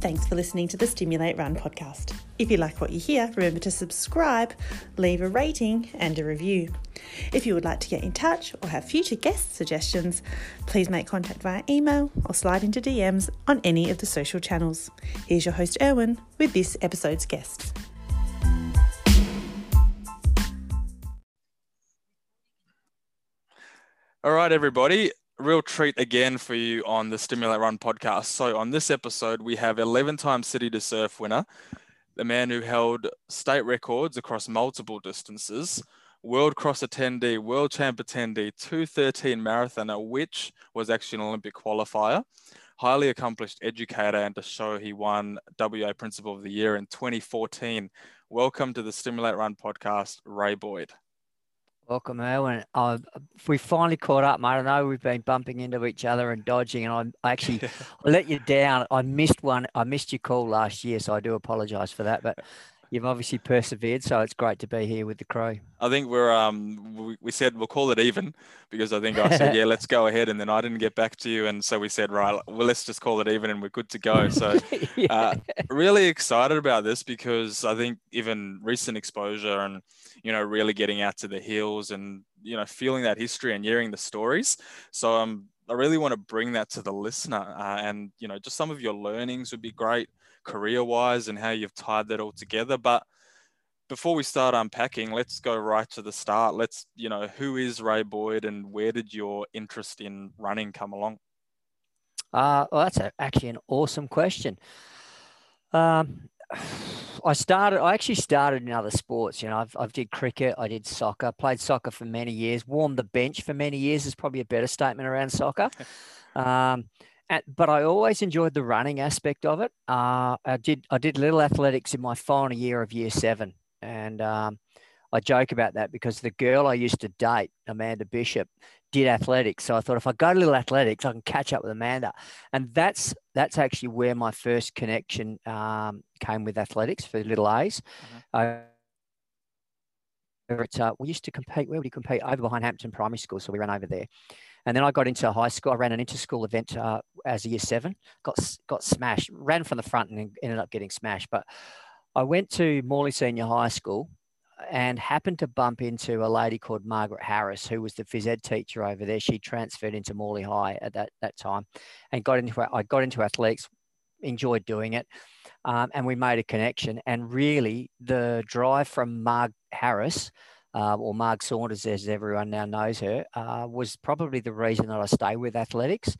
Thanks for listening to the Stimulate Run podcast. If you like what you hear, remember to subscribe, leave a rating, and a review. If you would like to get in touch or have future guest suggestions, please make contact via email or slide into DMs on any of the social channels. Here's your host, Erwin, with this episode's guests. All right, everybody. Real treat again for you on the Stimulate Run podcast. So, on this episode, we have 11 time City to Surf winner, the man who held state records across multiple distances, World Cross attendee, World Champ attendee, 213 marathoner, which was actually an Olympic qualifier, highly accomplished educator, and to show he won WA Principal of the Year in 2014. Welcome to the Stimulate Run podcast, Ray Boyd. Welcome, Erwin. Uh, we finally caught up, mate. I know we've been bumping into each other and dodging, and I actually let you down. I missed one. I missed your call last year, so I do apologise for that. But you've obviously persevered, so it's great to be here with the crew. I think we're um we, we said we'll call it even because I think I said yeah let's go ahead and then I didn't get back to you and so we said right well let's just call it even and we're good to go. So yeah. uh, really excited about this because I think even recent exposure and you know, really getting out to the hills and, you know, feeling that history and hearing the stories. So um, I really want to bring that to the listener. Uh, and, you know, just some of your learnings would be great career wise and how you've tied that all together. But before we start unpacking, let's go right to the start. Let's, you know, who is Ray Boyd and where did your interest in running come along? Uh, well, that's a, actually an awesome question. Um, I started. I actually started in other sports. You know, I've I've did cricket. I did soccer. Played soccer for many years. Warmed the bench for many years is probably a better statement around soccer. um, and, but I always enjoyed the running aspect of it. Uh, I did I did little athletics in my final year of year seven, and um, I joke about that because the girl I used to date, Amanda Bishop, did athletics. So I thought if I go to little athletics, I can catch up with Amanda. And that's that's actually where my first connection um, came with athletics for little A's. Mm-hmm. Uh, uh, we used to compete. Where would you compete? Over behind Hampton Primary School, so we ran over there. And then I got into high school. I ran an inter-school event uh, as a year seven. Got got smashed. Ran from the front and ended up getting smashed. But I went to Morley Senior High School and happened to bump into a lady called Margaret Harris, who was the phys ed teacher over there. She transferred into Morley High at that, that time and got into I got into athletics, enjoyed doing it, um, and we made a connection. And really, the drive from Marg Harris, uh, or Marg Saunders, as everyone now knows her, uh, was probably the reason that I stay with athletics.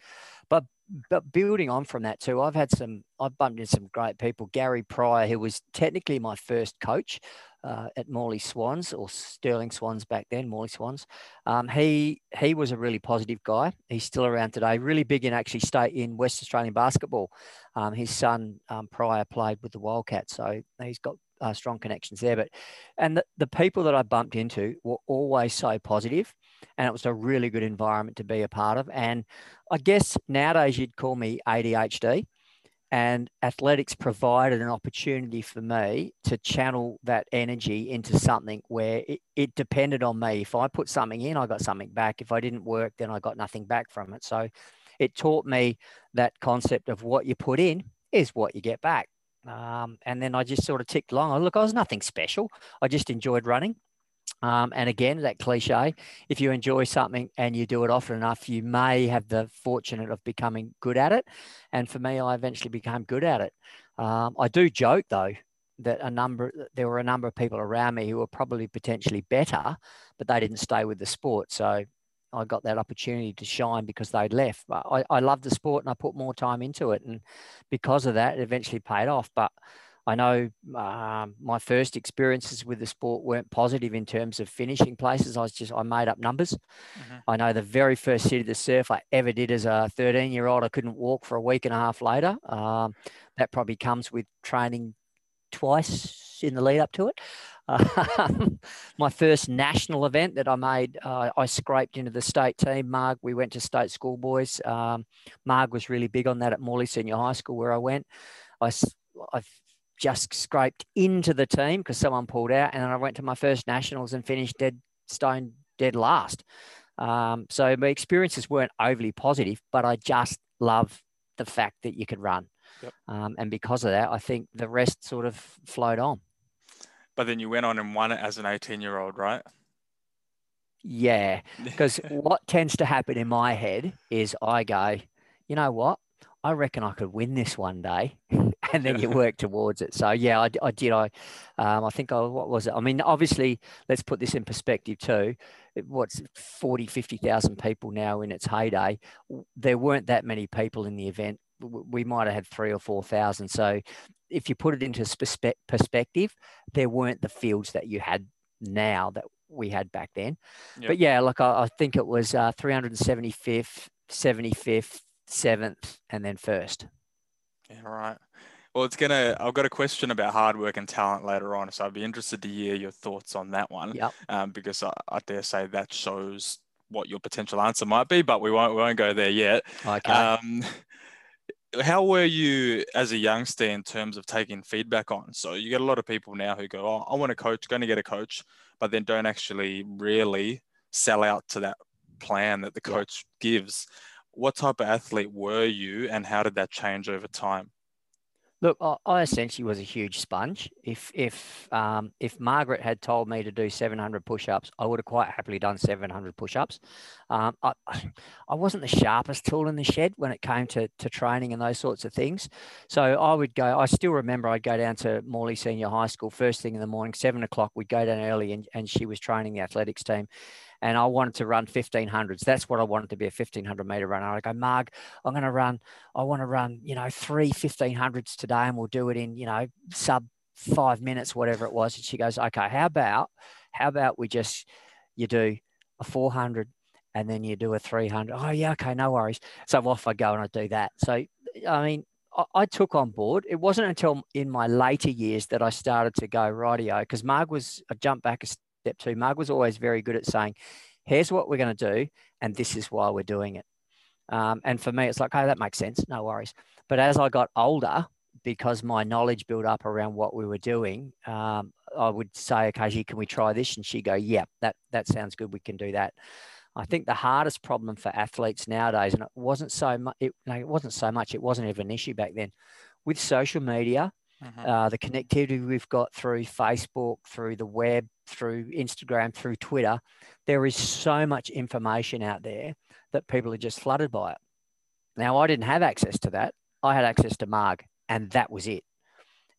But but building on from that too, I've had some, I've bumped into some great people. Gary Pryor, who was technically my first coach uh, at Morley Swans or Stirling Swans back then, Morley Swans. Um, he he was a really positive guy. He's still around today. Really big in actually state in West Australian basketball. Um, his son um, Pryor played with the Wildcats, so he's got uh, strong connections there. But and the, the people that I bumped into were always so positive, and it was a really good environment to be a part of. And I guess nowadays you'd call me ADHD and athletics provided an opportunity for me to channel that energy into something where it, it, depended on me. If I put something in, I got something back. If I didn't work, then I got nothing back from it. So it taught me that concept of what you put in is what you get back. Um, and then I just sort of ticked along. Look, I was nothing special. I just enjoyed running. Um, and again, that cliche, if you enjoy something and you do it often enough, you may have the fortunate of becoming good at it. And for me, I eventually became good at it. Um, I do joke though that a number there were a number of people around me who were probably potentially better, but they didn't stay with the sport. So I got that opportunity to shine because they'd left. But I, I love the sport and I put more time into it, and because of that, it eventually paid off. But I know um, my first experiences with the sport weren't positive in terms of finishing places. I was just, I made up numbers. Mm-hmm. I know the very first city to surf I ever did as a 13 year old, I couldn't walk for a week and a half later. Um, that probably comes with training twice in the lead up to it. Um, my first national event that I made, uh, I scraped into the state team. Marg, we went to state schoolboys. Um, Marg was really big on that at Morley Senior High School where I went. I, I just scraped into the team because someone pulled out, and then I went to my first nationals and finished dead stone dead last. Um, so my experiences weren't overly positive, but I just love the fact that you could run. Yep. Um, and because of that, I think the rest sort of flowed on. But then you went on and won it as an 18 year old, right? Yeah, because what tends to happen in my head is I go, you know what? I reckon I could win this one day, and then you work towards it. So yeah, I, I did. I, um, I think I, what was it? I mean, obviously, let's put this in perspective too. What's 40, 50,000 people now in its heyday? There weren't that many people in the event. We might have had three or four thousand. So if you put it into perspective, there weren't the fields that you had now that we had back then. Yep. But yeah, like I, I think it was uh, 375th, 75th, seventh, and then first. Yeah, right. Well, it's gonna. I've got a question about hard work and talent later on, so I'd be interested to hear your thoughts on that one. Yep. Um, because I, I dare say that shows what your potential answer might be, but we won't we won't go there yet. Okay. Um, how were you as a youngster in terms of taking feedback on? So you get a lot of people now who go, "Oh, I want a coach, going to get a coach," but then don't actually really sell out to that plan that the coach yeah. gives what type of athlete were you and how did that change over time? Look, I essentially was a huge sponge. If if um, if Margaret had told me to do 700 push-ups, I would have quite happily done 700 push-ups. Um, I, I wasn't the sharpest tool in the shed when it came to, to training and those sorts of things. So I would go. I still remember I'd go down to Morley Senior High School first thing in the morning, seven o'clock. We'd go down early, and, and she was training the athletics team and I wanted to run 1500s. That's what I wanted to be a 1500 meter runner. I go, Marg, I'm going to run, I want to run, you know, three 1500s today and we'll do it in, you know, sub five minutes, whatever it was. And she goes, okay, how about, how about we just, you do a 400 and then you do a 300. Oh yeah. Okay. No worries. So off I go and I do that. So, I mean, I took on board. It wasn't until in my later years that I started to go radio because Marg was a jump back a step two. Marg was always very good at saying, here's what we're going to do, and this is why we're doing it. Um, and for me, it's like, oh, that makes sense. No worries. But as I got older, because my knowledge built up around what we were doing, um, I would say occasionally, can we try this? And she'd go, yeah, that, that sounds good. We can do that. I think the hardest problem for athletes nowadays, and it wasn't so much, it, it wasn't so much, it wasn't even an issue back then. With social media, mm-hmm. uh, the connectivity we've got through Facebook, through the web, through Instagram, through Twitter, there is so much information out there that people are just flooded by it. Now, I didn't have access to that. I had access to Marg, and that was it.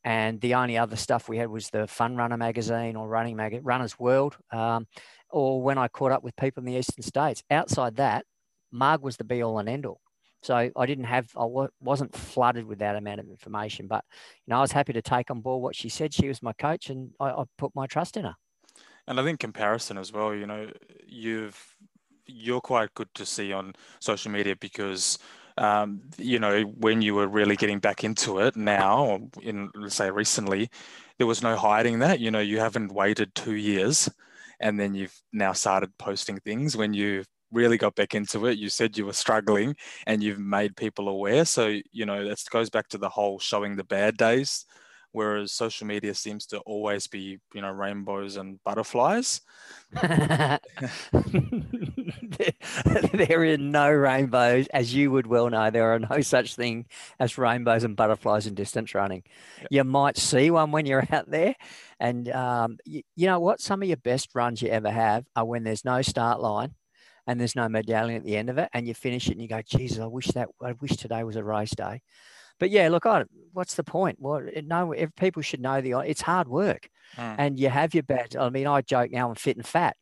And the only other stuff we had was the Fun Runner magazine or Running Mag- Runner's World, um, or when I caught up with people in the eastern states. Outside that, Marg was the be all and end all. So I didn't have, I wasn't flooded with that amount of information. But you know, I was happy to take on board what she said. She was my coach, and I, I put my trust in her. And I think comparison as well. You know, you've you're quite good to see on social media because um, you know when you were really getting back into it now in say recently there was no hiding that you know you haven't waited two years and then you've now started posting things when you really got back into it. You said you were struggling and you've made people aware. So you know that goes back to the whole showing the bad days whereas social media seems to always be you know rainbows and butterflies. There are no rainbows as you would well know there are no such thing as rainbows and butterflies in distance running. Yep. you might see one when you're out there and um, you, you know what? Some of your best runs you ever have are when there's no start line and there's no medallion at the end of it and you finish it and you go jesus i wish that i wish today was a race day but yeah, look, I, what's the point? Well, no, people should know the it's hard work, mm. and you have your bad. I mean, I joke now I'm fit and fat.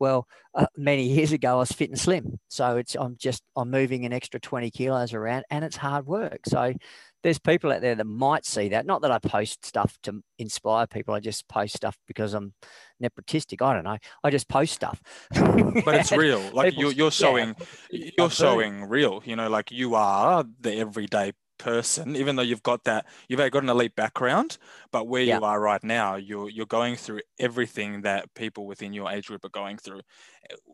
Well, uh, many years ago I was fit and slim, so it's I'm just I'm moving an extra 20 kilos around, and it's hard work. So there's people out there that might see that. Not that I post stuff to inspire people. I just post stuff because I'm nepotistic. I don't know. I just post stuff. but it's real. Like you're, you're showing, yeah, you're showing real. You know, like you are the everyday person, even though you've got that, you've got an elite background, but where yeah. you are right now, you're you're going through everything that people within your age group are going through,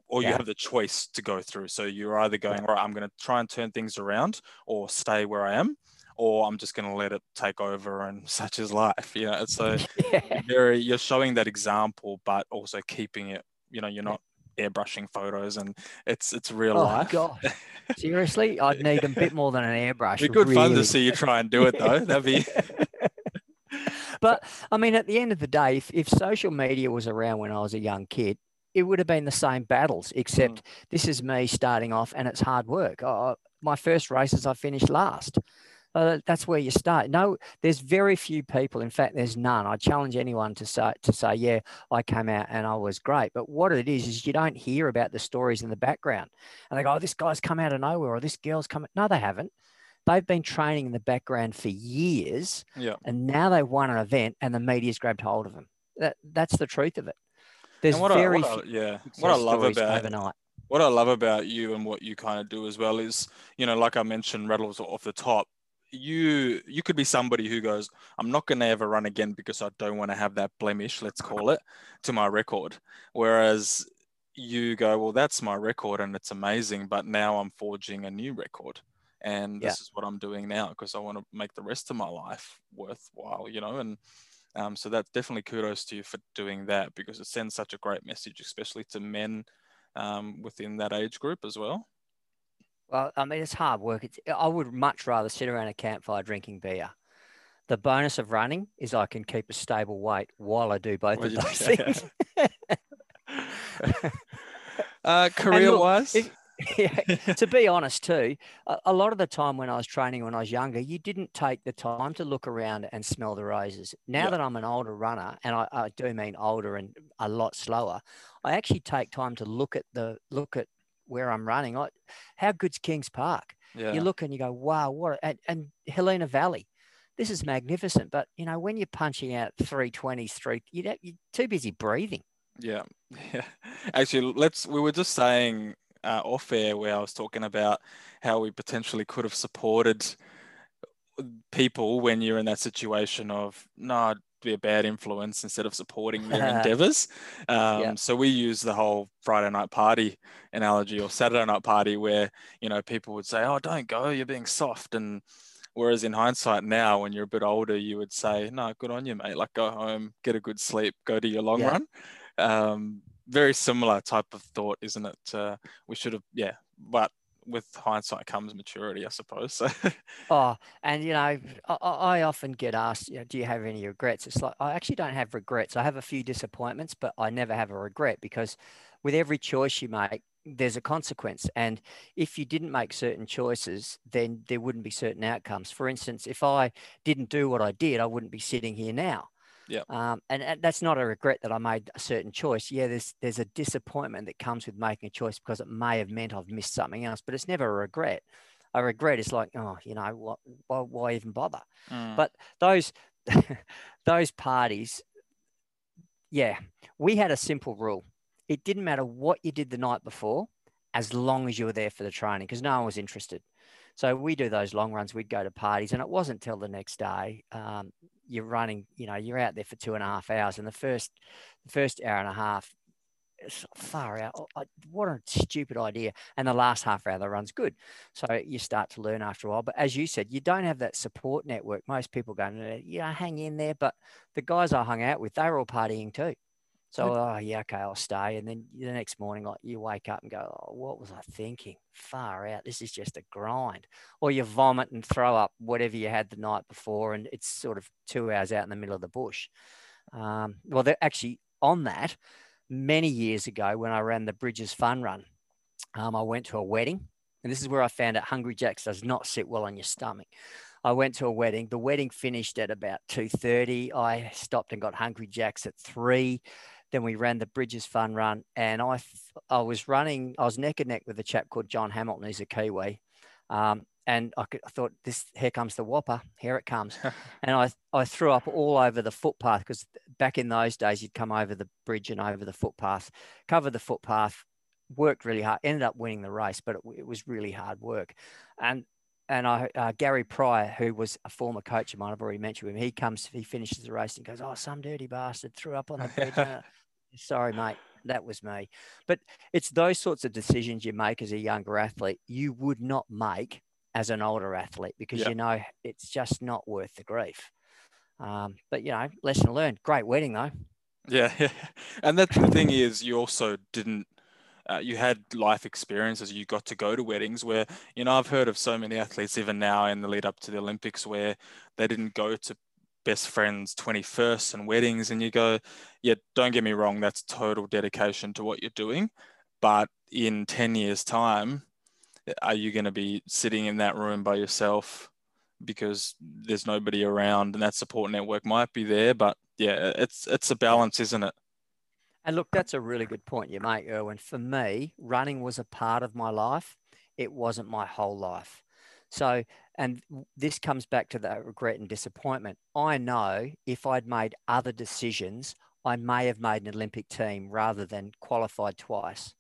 or you have the choice to go through. So you're either going, right, I'm going to try and turn things around, or stay where I am, or I'm just going to let it take over, and such is life. You know, so yeah. you're, you're showing that example, but also keeping it. You know, you're not airbrushing photos, and it's it's real Oh life. God, seriously, I'd need a bit more than an airbrush. It'd be good fun to see you try and do it though. That'd be But I mean, at the end of the day, if, if social media was around when I was a young kid, it would have been the same battles, except mm. this is me starting off and it's hard work. I, my first races, I finished last. Uh, that's where you start. No, there's very few people. In fact, there's none. I challenge anyone to say to say, yeah, I came out and I was great. But what it is is you don't hear about the stories in the background, and they go, oh, this guy's come out of nowhere, or this girl's come. No, they haven't. They've been training in the background for years, yeah. and now they've won an event, and the media's grabbed hold of them. That that's the truth of it. There's very I, what I, few yeah, what I love about overnight. what I love about you and what you kind of do as well is, you know, like I mentioned, Rattles off the top. You you could be somebody who goes, I'm not going to ever run again because I don't want to have that blemish, let's call it, to my record. Whereas you go, well, that's my record and it's amazing, but now I'm forging a new record, and Yeah. this is what I'm doing now because I want to make the rest of my life worthwhile, you know, and. Um, so that's definitely kudos to you for doing that because it sends such a great message, especially to men um, within that age group as well. Well, I mean, it's hard work. It's, I would much rather sit around a campfire drinking beer. The bonus of running is I can keep a stable weight while I do both Well, of those things. uh, career wise, if- yeah, to be honest, too, a, a lot of the time when I was training when I was younger, you didn't take the time to look around and smell the roses. Now Yeah. that I'm an older runner, and I, I do mean older and a lot slower, I actually take time to look at the look at where I'm running. I, how good's Kings Park? yeah, You look and you go, wow, what? a- And, and Helena Valley, this is magnificent. But you know, when you're punching out 320s, three, you don't, you're too busy breathing. yeah, yeah. Actually, let's. We were just saying uh, off air where I was talking about how we potentially could have supported people when you're in that situation of no, be a bad influence instead of supporting their endeavors. Um, Yeah. So we use the whole Friday night party analogy or Saturday night party where you know people would say, "Oh, don't go, you're being soft," and whereas in hindsight now, when you're a bit older, you would say, "No, good on you, mate. Like go home, get a good sleep, go to your long Yeah. run." Um, very similar type of thought, isn't it? Uh, we should have, yeah, but with hindsight comes maturity, I suppose. So Oh, and you know, I, I often get asked, you know, do you have any regrets? It's like I actually don't have regrets. I have a few disappointments, but I never have a regret because with every choice you make, there's a consequence. And if you didn't make certain choices, then there wouldn't be certain outcomes. For instance, if I didn't do what I did, I wouldn't be sitting here now. Yeah. Um, and, and that's not a regret that I made a certain choice. Yeah, there's there's a disappointment that comes with making a choice because it may have meant I've missed something else, but it's never a regret. A regret is like, oh, you know, what, why, why even bother? Mm, But those those parties, yeah, we had a simple rule. It didn't matter what you did the night before, as long as you were there for the training, because no one was interested. So we do those long runs. We'd go to parties, and it wasn't till the next day. Um, you're running, you know, you're out there for two and a half hours, and the first, the first hour and a half, it's far out. Oh, What a stupid idea! And the last half hour, the run's good. So you start to learn after a while. But as you said, you don't have that support network. Most people go, "No, you know, hang in there. But the guys I hung out with, they were all partying too. So, oh, yeah, okay, I'll stay. And then the next morning, like you wake up and go, oh, what was I thinking? Far out. This is just a grind. Or you vomit and throw up whatever you had the night before. And it's sort of two hours out in the middle of the bush. Um, well, actually on that many years ago when I ran the Bridges Fun Run. Um, I went to a wedding, and this is where I found out Hungry Jacks does not sit well on your stomach. I went to a wedding. The wedding finished at about two thirty. I stopped and got Hungry Jacks at three. Then we ran the Bridges Fun Run, and I I was running. I was neck and neck with a chap called John Hamilton. He's a Kiwi, um, and I, could, I thought this here comes the whopper. Here it comes and I, I threw up all over the footpath because back in those days you'd come over the bridge and over the footpath, cover the footpath, worked really hard, ended up winning the race, but it, it was really hard work. And and I uh, Gary Pryor, who was a former coach of mine, I've already mentioned him. He comes, he finishes the race and goes, "Oh, some dirty bastard threw up on the bridge." Sorry, mate, that was me. But it's those sorts of decisions you make as a younger athlete you would not make as an older athlete because Yeah. you know it's just not worth the grief. Um, but you know, lesson learned. Great wedding though. Yeah, yeah. And that's the thing is, you also didn't uh, you had life experiences. You got to go to weddings where, you know, I've heard of so many athletes even now in the lead up to the Olympics where they didn't go to best friends 21st and weddings and you go yeah don't get me wrong that's total dedication to what you're doing but in 10 years time are you going to be sitting in that room by yourself because there's nobody around and that support network might be there but yeah it's it's a balance isn't it and look, that's a really good point you make, Erwin. For me, running was a part of my life. It wasn't my whole life. So, and this comes back to that regret and disappointment. I know if I'd made other decisions, I may have made an Olympic team rather than qualified twice.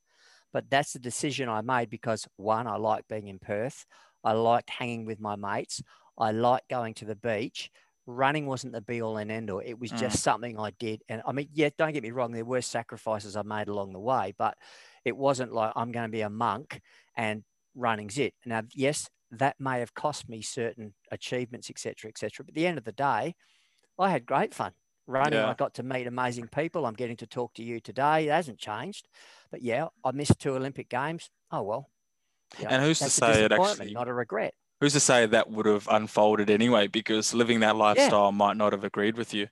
But that's the decision I made because one, I like being in Perth. I liked hanging with my mates. I liked going to the beach running wasn't the be all and end all. It was mm. just something I did. And I mean, yeah, don't get me wrong, there were sacrifices I made along the way, but it wasn't like I'm going to be a monk and running's it. Now, yes, that may have cost me certain achievements, etc., etc. But at the end of the day, I had great fun running. Yeah. I got to meet amazing people. I'm getting to talk to you today. It hasn't changed. But yeah, I missed two Olympic games. Oh well. You know, and who's to say it actually not a regret? who's to say that would have unfolded anyway because living that lifestyle yeah. might not have agreed with you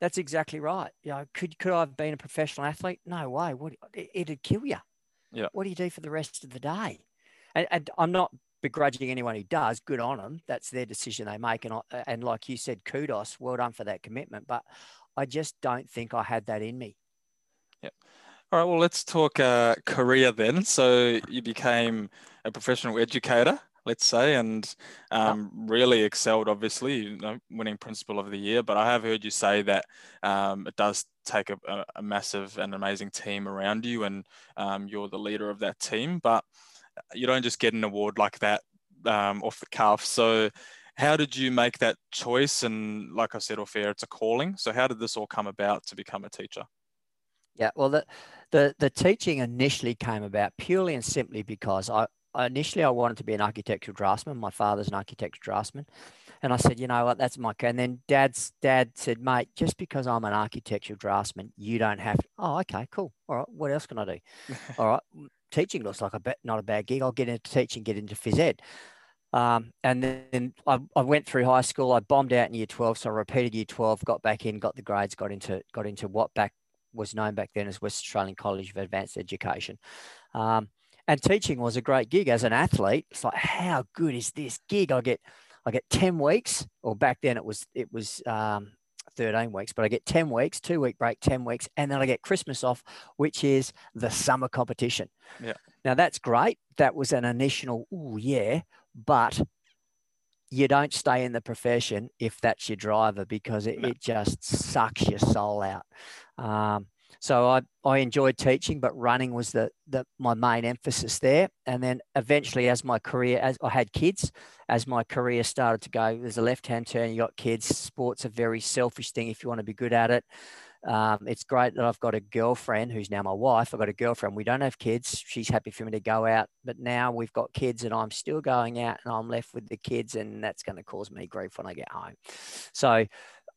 that's exactly right you know could could i have been a professional athlete no way what it, would kill you yeah what do you do for the rest of the day and, and, i'm not begrudging anyone who does good on them that's their decision they make and I, and like you said kudos well done for that commitment but i just don't think i had that in me yeah all right well let's talk uh, career then so you became a professional educator let's say, and um, really excelled, obviously, you know, winning Principal of the Year. But I have heard you say that um, it does take a, a, massive and amazing team around you, and um, you're the leader of that team. But you don't just get an award like that um, off the cuff. So, how did you make that choice? And like I said off air, it's a calling. So, how did this all come about to become a teacher? Yeah, well, the, the, the teaching initially came about purely and simply because I, initially I wanted to be an architectural draftsman. My father's an architectural draftsman. And I said, you know what, that's my, and then dad's dad said, mate, just because I'm an architectural draftsman, you don't have to, oh, okay, cool. All right. What else can I do? All right. Teaching looks like a bet, not a bad gig. I'll get into teaching, get into phys ed. Um, and then I, I, went through high school. I bombed out in year 12. So I repeated year 12, got back in, got the grades, got into, got into what back was known back then as West Australian College of Advanced Education. Um, and teaching was a great gig as an athlete. It's like, how good is this gig? I get, I get 10 weeks, or back then it was, it was um, 13 weeks, but I get 10 weeks, two week break, 10 weeks, and then I get Christmas off, which is the summer competition. Yeah. Now that's great. That was an initial, oh yeah, but you don't stay in the profession if that's your driver because it, no. it just sucks your soul out. Um, so I, I enjoyed teaching, but running was the, the my main emphasis there. And then eventually, as my career, as I had kids, as my career started to go, there's a left hand turn. You got kids. Sports a very selfish thing if you want to be good at it. Um, it's great that I've got a girlfriend who's now my wife. I've got a girlfriend. We don't have kids. She's happy for me to go out, but now we've got kids, and I'm still going out, and I'm left with the kids, and that's going to cause me grief when I get home. So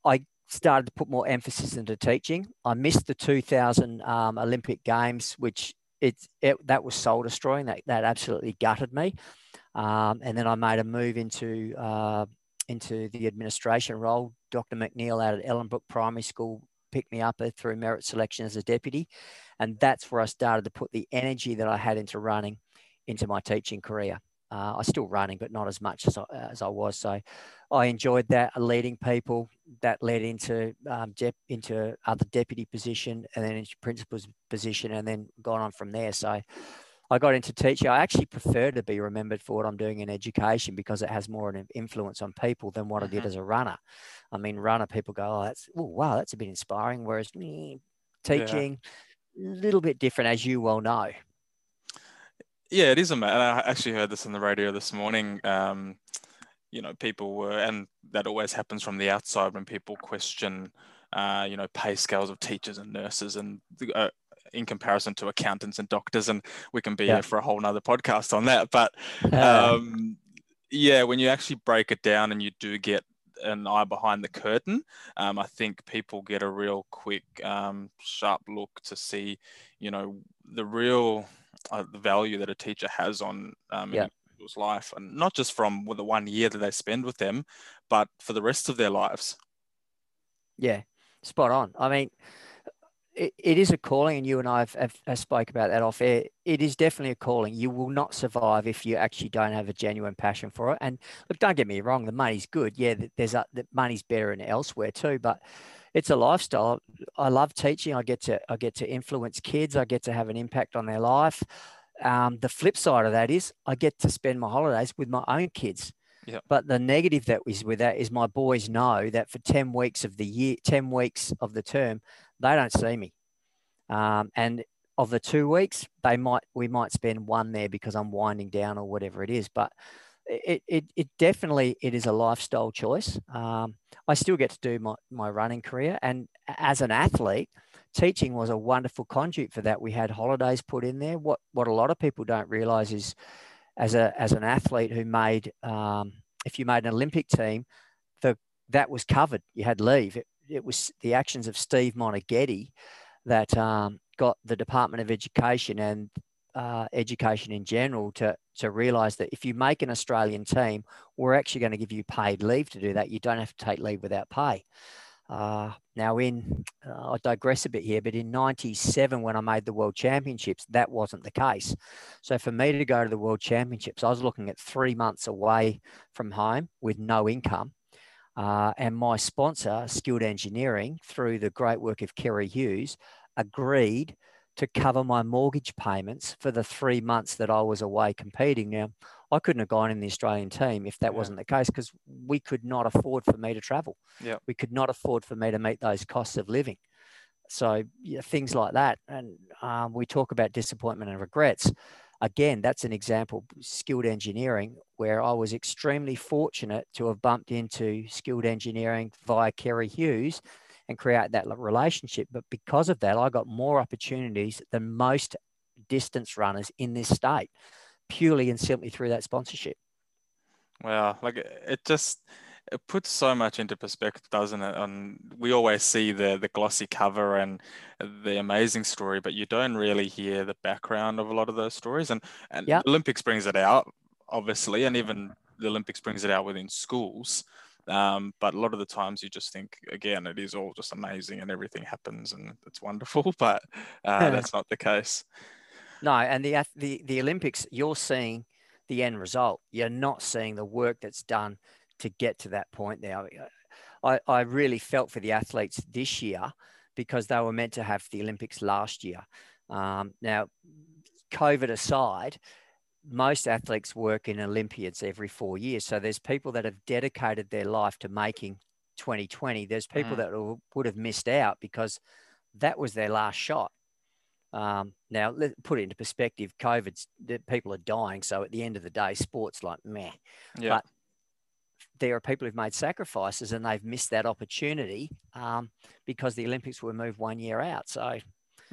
I started to put more emphasis into teaching. I missed the 2000 um, Olympic Games, which it, it, that was soul destroying. That that absolutely gutted me. Um, and then I made a move into uh, into the administration role. Dr. McNeil out at Ellenbrook Primary School picked me up through merit selection as a deputy, and that's where I started to put the energy that I had into running into my teaching career. Uh, I was still running, but not as much as I, as I was. So I enjoyed that uh, leading people. That led into um, dep- into other deputy position, and then into principal's position, and then gone on from there. So I got into teaching. I actually prefer to be remembered for what I'm doing in education because it has more an influence on people than what mm-hmm. I did mm-hmm. as a runner. I mean, runner people go, "Oh, that's oh, wow, that's a bit inspiring," whereas me teaching, a yeah. little bit different, as you well know. Yeah, it is a matter. I actually heard this on the radio this morning. Um, you know, people were, and that always happens from the outside when people question, uh, you know, pay scales of teachers and nurses and uh, in comparison to accountants and doctors. And we can be yeah. here for a whole nother podcast on that. But um, yeah, when you actually break it down and you do get an eye behind the curtain, um, I think people get a real quick, um, sharp look to see, you know, the real uh, the value that a teacher has on um, yeah. individual's life, and not just from the one year that they spend with them, but for the rest of their lives. Yeah, spot on. I mean, it, it is a calling, and you and I have, have, have, spoke about that off air. It is definitely a calling. You will not survive if you actually don't have a genuine passion for it. And look, don't get me wrong, the money's good. Yeah, there's a, the money's better in elsewhere too, but it's a lifestyle. I love teaching. I get to I get to influence kids. I get to have an impact on their life. Um, the flip side of that is I get to spend my holidays with my own kids. Yep. But the negative that is with that is my boys know that for 10 weeks of the year, 10 weeks of the term, they don't see me. Um, and of the two weeks, they might we might spend one there because I'm winding down or whatever it is. But it, it, it definitely it is a lifestyle choice. Um, I still get to do my, my running career, and as an athlete, teaching was a wonderful conduit for that. We had holidays put in there. What what a lot of people don't realise is, as a as an athlete who made um, if you made an Olympic team, the that was covered. You had leave. It, it was the actions of Steve Moneghetti that um, got the Department of Education and uh, education in general to to realise that if you make an Australian team, we're actually going to give you paid leave to do that. You don't have to take leave without pay. Uh, now, in uh, I digress a bit here, but in '97, when I made the World Championships, that wasn't the case. So for me to go to the World Championships, I was looking at three months away from home with no income. Uh, and my sponsor, Skilled Engineering, through the great work of Kerry Hughes, agreed to cover my mortgage payments for the three months that I was away competing. Now, I couldn't have gone in the Australian team if that yeah. wasn't the case because we could not afford for me to travel. Yeah. We could not afford for me to meet those costs of living. So yeah, things like that. And um, we talk about disappointment and regrets. Again, that's an example, skilled engineering, where I was extremely fortunate to have bumped into skilled engineering via Kerry Hughes and create that relationship. But because of that, I got more opportunities than most distance runners in this state, purely and simply through that sponsorship. Wow, like it just it puts so much into perspective, doesn't it? And we always see the the glossy cover and the amazing story, but you don't really hear the background of a lot of those stories. And and yep. Olympics brings it out, obviously, and even the Olympics brings it out within schools. Um, but a lot of the times you just think, again, it is all just amazing and everything happens and it's wonderful, but uh, that's not the case. No, and the, the the Olympics, you're seeing the end result. You're not seeing the work that's done to get to that point. Now, I, I really felt for the athletes this year because they were meant to have the Olympics last year. Um, now, COVID aside, most athletes work in Olympiads every four years. So there's people that have dedicated their life to making 2020. There's people mm. that would have missed out because that was their last shot. Um, now, let put it into perspective. COVID's people are dying. So at the end of the day, sports like meh. Yeah. But there are people who've made sacrifices and they've missed that opportunity um, because the Olympics were moved one year out. So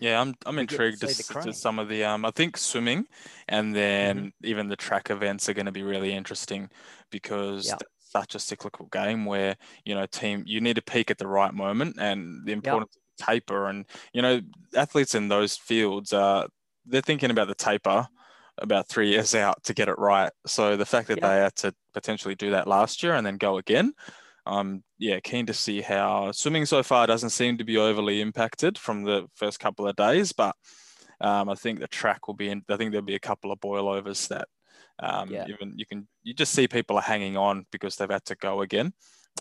yeah, I'm I'm intrigued to, to, to, some of the um I think swimming and then mm-hmm. even the track events are going to be really interesting because yep. such a cyclical game where you know team you need to peak at the right moment and the importance yep. of taper and you know athletes in those fields uh they're thinking about the taper about three years out to get it right. So the fact that yep. they had to potentially do that last year and then go again um, yeah, keen to see how swimming so far doesn't seem to be overly impacted from the first couple of days, but um, I think the track will be. In, I think there'll be a couple of boilovers that um, yeah. even you can you just see people are hanging on because they've had to go again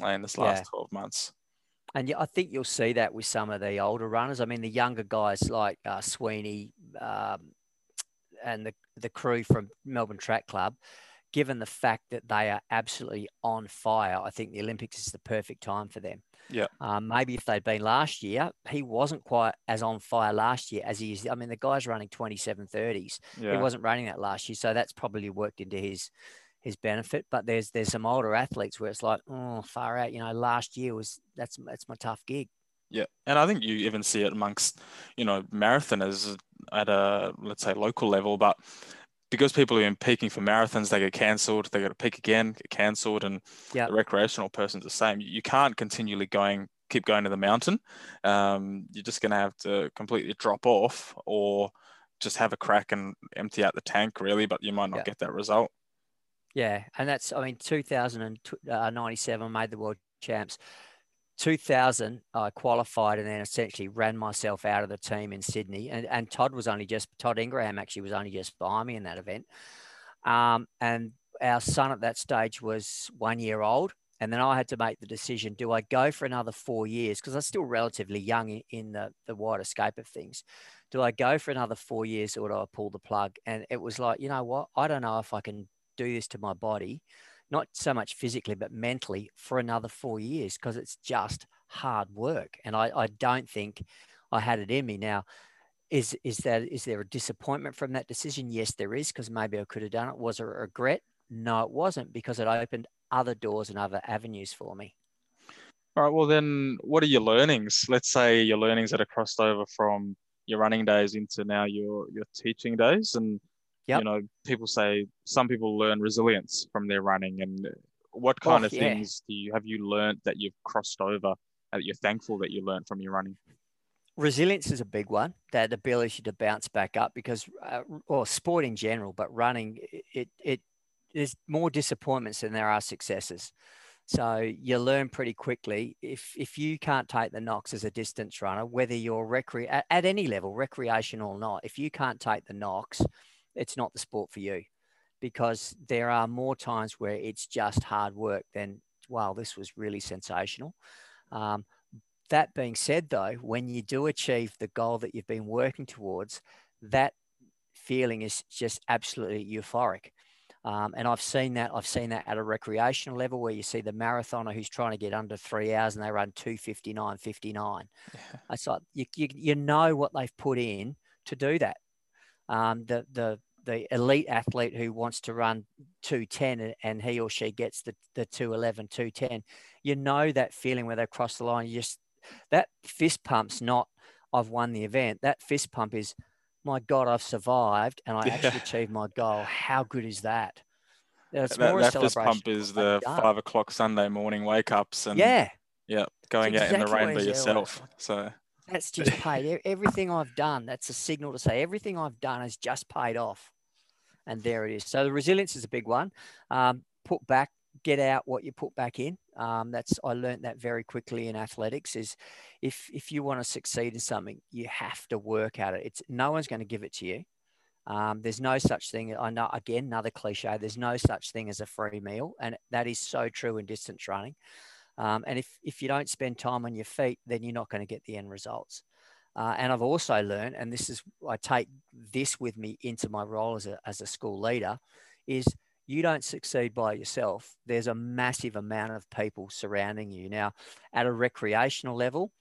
in this last yeah. 12 months. And yeah, I think you'll see that with some of the older runners. I mean, the younger guys like uh, Sweeney um, and the the crew from Melbourne Track Club given the fact that they are absolutely on fire, I think the Olympics is the perfect time for them. Yeah. Um, maybe if they'd been last year, he wasn't quite as on fire last year as he is. I mean, the guy's running 2730s. Yeah. He wasn't running that last year. So that's probably worked into his his benefit. But there's there's some older athletes where it's like, oh, far out. You know, last year was that's that's my tough gig. Yeah, and I think you even see it amongst, you know, marathoners at a let's say local level, but because people have been peaking for marathons, they get cancelled. They got to peak again, get cancelled, and Yeah. the recreational person's the same. You can't continually going keep going to the mountain. Um, you're just going to have to completely drop off, or just have a crack and empty out the tank, really. But you might not Yeah. get that result. Yeah, and that's I mean 2097 made the world champs. 2000 I qualified and then essentially ran myself out of the team in Sydney. And, and Todd was only just Todd Ingraham actually was only just behind me in that event. Um, and our son at that stage was one year old. And then I had to make the decision do I go for another four years? Because I'm still relatively young in, the, the wide escape of things. Do I go for another four years or do I pull the plug? And it was like you know what? I don't know if I can do this to my body, not so much physically, but mentally for another four years because it's just hard work. And I, I don't think I had it in me. Now, is is that is there a disappointment from that decision? Yes, there is, because maybe I could have done it. Was it a regret? No, it wasn't, because it opened other doors and other avenues for me. All right. Well, then, what are your learnings? Let's say your learnings that are crossed over from your running days into now your your teaching days, and Yep. you know, people say some people learn resilience from their running, and what kind Oh, of yeah. things do you have you learned that you've crossed over that you're thankful that you learned from your running? resilience is a big one that ability to bounce back up because uh, or sport in general but running it it there's more disappointments than there are successes so you learn pretty quickly if if you can't take the knocks as a distance runner whether you're recre- at, at any level recreational or not if you can't take the knocks it's not the sport for you because there are more times where it's just hard work than wow this was really sensational um, that being said, though, when you do achieve the goal that you've been working towards, that feeling is just absolutely euphoric. Um, and I've seen that. I've seen that at a recreational level where you see the marathoner who's trying to get under three hours and they run 259, 59. It's like you, you, you know what they've put in to do that. Um, the, the, the elite athlete who wants to run 210 and- and he or she gets the, the 211, 210, you know that feeling where they cross the line. You just, that fist pump's not, I've won the event. That fist pump is, my God, I've survived and I actually achieved my goal. How good is that? It's that more a that fist pump is the five o'clock Sunday morning wake ups and Yeah, yeah, going out in the rain by yourself. So that's just paid. Everything I've done, that's a signal to say everything I've done has just paid off. And there it is. So the resilience is a big one. Um, put back, get out what you put back in. Um, that's I learned that very quickly in athletics. Is if if you want to succeed in something, you have to work at it. It's no one's going to give it to you. Um, there's no such thing. I know again another cliche. There's no such thing as a free meal, and that is so true in distance running. Um, and if if you don't spend time on your feet, then you're not going to get the end results. Uh, and I've also learned, and this is I take this with me into my role as a as a school leader, is you don't succeed by yourself. There's a massive amount of people surrounding you. Now, at a recreational level,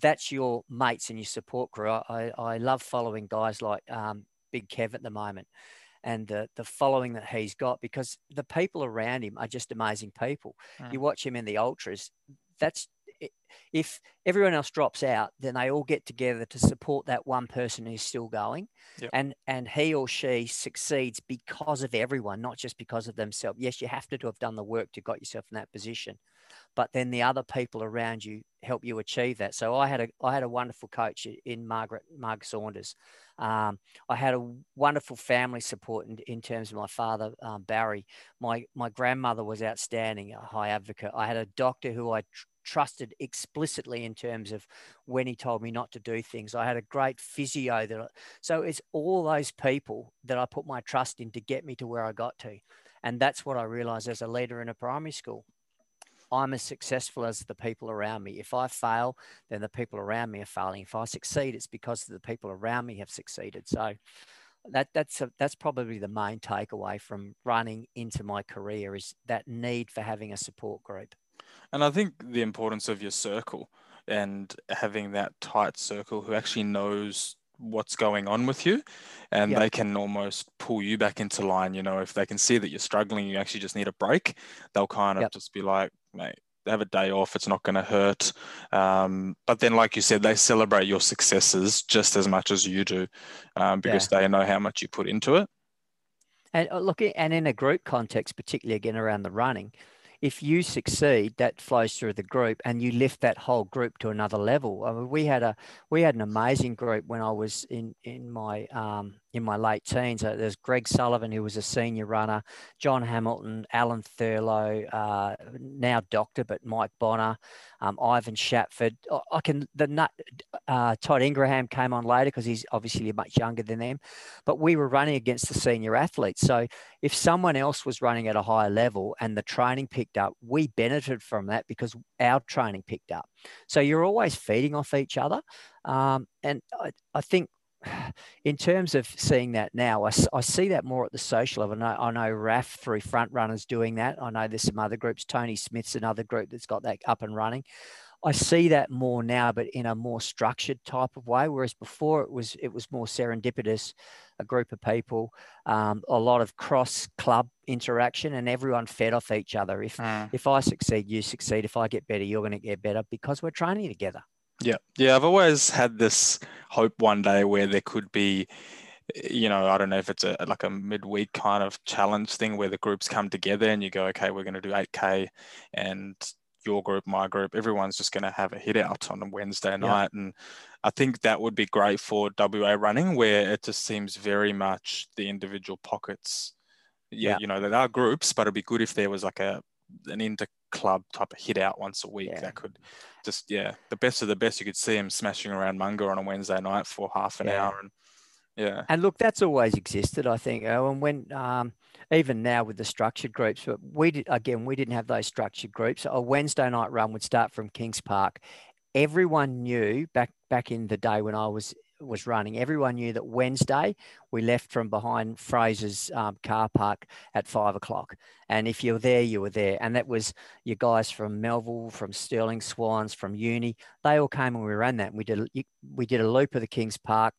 that's your mates and your support crew. I, I, love following guys like um, Big Kev at the moment and the, the following that he's got because the people around him are just amazing people. Mm. You watch him in the ultras, that's if everyone else drops out, then they all get together to support that one person who's still going. Yep. And and he or she succeeds because of everyone, not just because of themselves. Yes, you have to have done the work to got yourself in that position, but then the other people around you help you achieve that. So I had a I had a wonderful coach in Margaret Marg Saunders. Um, I had a wonderful family support in, in terms of my father um, Barry. My my grandmother was outstanding, a high advocate. I had a doctor who I tr- trusted explicitly in terms of when he told me not to do things. I had a great physio that. I, so it's all those people that I put my trust in to get me to where I got to, and that's what I realized as a leader in a primary school. I'm as successful as the people around me. If I fail, then the people around me are failing. If I succeed, it's because the people around me have succeeded. So that that's a, that's probably the main takeaway from running into my career is that need for having a support group. And I think the importance of your circle and having that tight circle who actually knows what's going on with you and Yeah. they can almost pull you back into line. You know, if they can see that you're struggling, you actually just need a break, they'll kind of Yep. just be like, mate, have a day off. It's not going to hurt. Um, but then, like you said, they celebrate your successes just as much as you do um, because they know how much you put into it. And uh, look, and in a group context, particularly again around the running, if you succeed, that flows through the group, and you lift that whole group to another level. I mean, we had a we had an amazing group when I was in in my um, in my late teens. Uh, there's Greg Sullivan, who was a senior runner, John Hamilton, Alan Thurlow, uh, now doctor, but Mike Bonner, um, Ivan Shatford. I can the uh, Todd Ingraham came on later because he's obviously much younger than them, but we were running against the senior athletes. So if someone else was running at a higher level and the training picked up, we benefited from that because our training picked up. So you're always feeding off each other, um, and I, I think in terms of seeing that now, I, I, see that more at the social level. I know, I know Raf through front runners doing that. I know there's some other groups. Tony Smith's another group that's got that up and running. I see that more now, but in a more structured type of way. Whereas before it was it was more serendipitous, a group of people, um, a lot of cross club interaction, and everyone fed off each other. If mm. if I succeed, you succeed. If I get better, you're going to get better because we're training together. Yeah, yeah. I've always had this hope one day where there could be you know, I don't know if it's a like a midweek kind of challenge thing where the groups come together and you go, okay, we're going to do 8K and your group, my group, everyone's just going to have a hit out on a Wednesday night. Yeah. And I think that would be great for WA running, where it just seems very much the individual pockets. Yeah, yeah. you know, there are groups, but it'd be good if there was like a an inter club type of hit out once a week yeah. that could just yeah the best of the best you could see him smashing around Munga on a Wednesday night for half an hour and yeah and look that's always existed I think oh, and when um, even now with the structured groups, but we did again, we didn't have those structured groups. A Wednesday night run would start from Kings Park. Everyone knew back back in the day when I was was running. Everyone knew that Wednesday we left from behind Fraser's um, car park at five o'clock, and if you were there, you were there. And that was your guys from Melville, from Stirling Swans, from Uni. They all came and we ran that. And we did we did a loop of the Kings Park,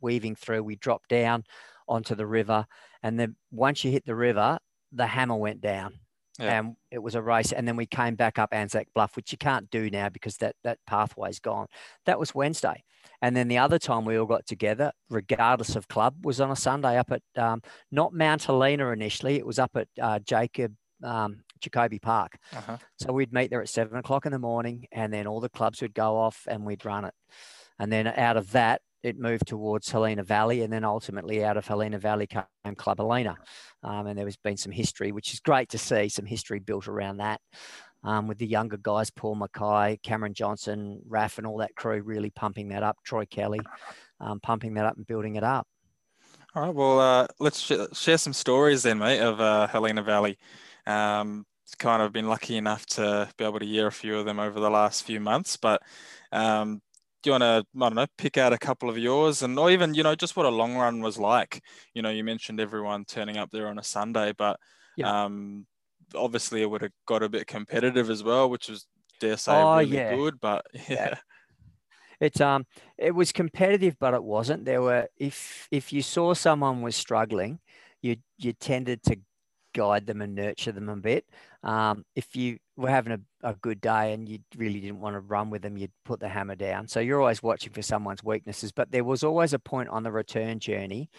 weaving through. We dropped down onto the river. And then once you hit the river, the hammer went down. Yeah. And it was a race. And then we came back up Anzac Bluff, which you can't do now because that, that pathway's gone. That was Wednesday. And then the other time we all got together, regardless of club, was on a Sunday up at um, not Mount Helena initially. It was up at uh, Jacob um, Jacoby Park. Uh-huh. So we'd meet there at seven o'clock in the morning, and then all the clubs would go off and we'd run it. And then out of that, it moved towards Helena Valley, and then ultimately out of Helena Valley came Club Helena. Um, and there has been some history, which is great to see some history built around that. Um, with the younger guys, Paul Mackay, Cameron Johnson, Raf, and all that crew really pumping that up. Troy Kelly, um, pumping that up and building it up. All right, well, uh, let's sh- share some stories then, mate, of uh, Helena Valley. Um, kind of been lucky enough to be able to hear a few of them over the last few months, but um, do you want to I don't know pick out a couple of yours and or even you know just what a long run was like you know you mentioned everyone turning up there on a Sunday but yeah. um obviously it would have got a bit competitive as well which was dare say oh, really yeah. good but yeah. yeah. It's um it was competitive but it wasn't there were if if you saw someone was struggling you you tended to guide them and nurture them a bit. Um, if you were having a, a, good day and you really didn't want to run with them, you'd put the hammer down. So you're always watching for someone's weaknesses. But there was always a point on the return journey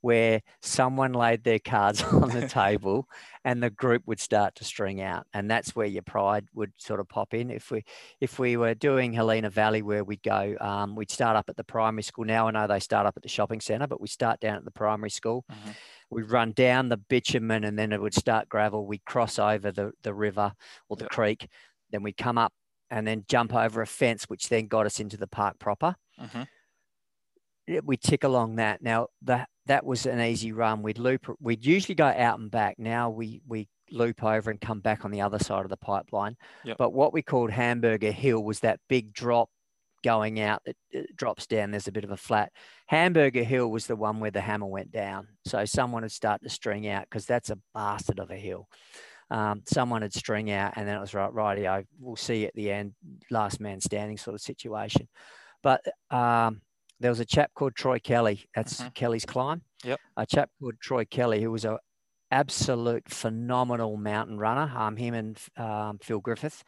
where someone laid their cards on the table and the group would start to string out and that's where your pride would sort of pop in if we if we were doing helena valley where we'd go um, we'd start up at the primary school now i know they start up at the shopping centre but we start down at the primary school mm-hmm we'd run down the bitumen and then it would start gravel. We'd cross over the, the river or the yep. creek. Then we'd come up and then jump over a fence, which then got us into the park proper. Mm-hmm. We tick along that. Now that that was an easy run. We'd loop. We'd usually go out and back. Now we we loop over and come back on the other side of the pipeline. Yep. But what we called Hamburger Hill was that big drop going out it, it, drops down there's a bit of a flat. Hamburger hill was the one where the hammer went down. So someone would start to string out because that's a bastard of a hill. Um, someone would string out and then it was right rightio we'll see at the end last man standing sort of situation. But um, there was a chap called troy kelly that's mm-hmm. kelly's climb. Yep. a chap called troy kelly who was a absolute phenomenal mountain runner um, him and um, phil griffith.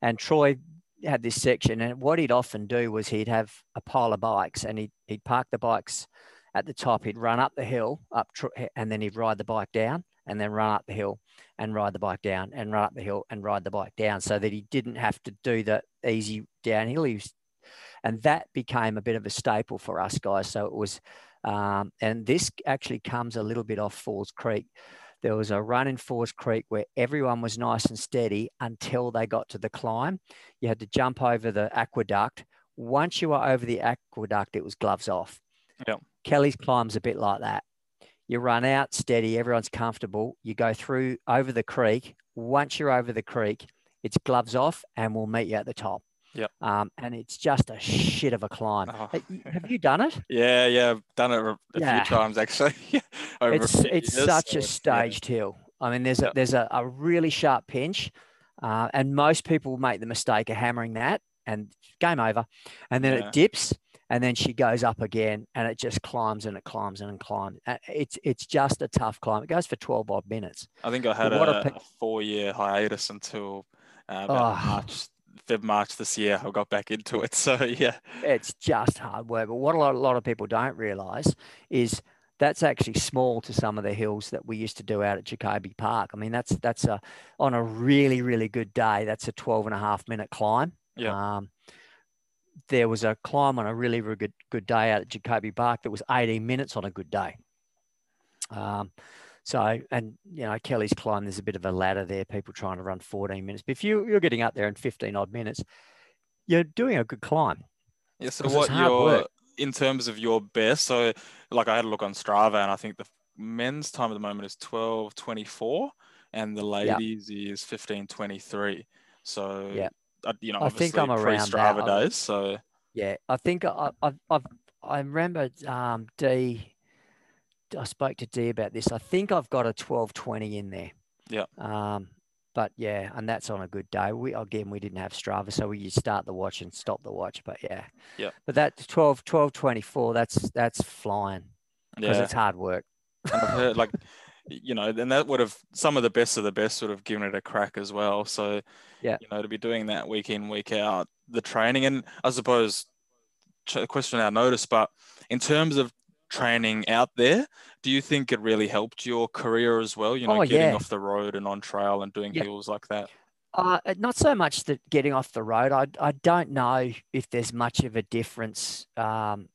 And Troy had this section, and what he'd often do was he'd have a pile of bikes, and he'd he'd park the bikes at the top, he'd run up the hill, up, and then he'd ride the bike down, and then run up the hill and ride the bike down, and run up the hill and ride the bike down, so that he didn't have to do the easy downhill. He was, and that became a bit of a staple for us guys. So it was, um, and this actually comes a little bit off Falls Creek. There was a run in Falls Creek where everyone was nice and steady until they got to the climb. You had to jump over the aqueduct. Once you were over the aqueduct, it was gloves off. Yep. Kelly's climb's a bit like that. You run out steady, everyone's comfortable. You go through over the creek. Once you're over the creek, it's gloves off, and we'll meet you at the top. Yep. Um, and it's just a shit of a climb. Oh. Have you done it? Yeah, yeah, I've done it a Yeah. few times actually. over it's it's years, such so, a yeah. staged hill. I mean, there's a Yep. there's a, a really sharp pinch, uh, and most people make the mistake of hammering that, and game over. And then Yeah. it dips, and then she goes up again, and it just climbs and it climbs and it climbs. Uh, It's it's just a tough climb. It goes for 12 odd minutes. I think I had a a, a four-year hiatus until uh, about Oh. March, Feb, March this year. I got back into it. So yeah, It's just hard work. But what a lot, a lot of people don't realise is that's actually small to some of the hills that we used to do out at Jacoby Park. I mean, that's that's a on a really really good day. That's a 12 and a half minute climb. Yeah. Um, there was a climb on a really, really good good day out at Jacoby Park that was 18 minutes on a good day. Um, so, and you know, Kelly's climb, there's a bit of a ladder there, people trying to run 14 minutes. But if you, you're getting up there in 15 odd minutes, you're doing a good climb. yeah. So what your work. in terms of your best? So like I had a look on Strava, and I think the men's time at the moment is twelve twenty-four, and the ladies is fifteen twenty-three. So Yeah. uh, you know, I think I'm around pre-Strava I- days. So Yeah, I think I, I, I've, I remember um, D. I spoke to D about this. I think I've got a twelve twenty in there. Yeah. Um, but yeah, and that's on a good day. We again we didn't have Strava, so we you start the watch and stop the watch. But yeah. Yeah. But that 12, 12 24, that's that's flying because yeah, it's hard work. and I've heard like you know, and that would have some of the best of the best would have given it a crack as well. So Yeah. you know, to be doing that week in week out, the training, and I suppose ch- question our notice, but in terms of training out there, do you think it really helped your career as well? You know, Oh, getting yeah. off the road and on trail and doing Yeah. hills like that. Uh, not so much that getting off the road. I, I don't know if there's much of a difference um,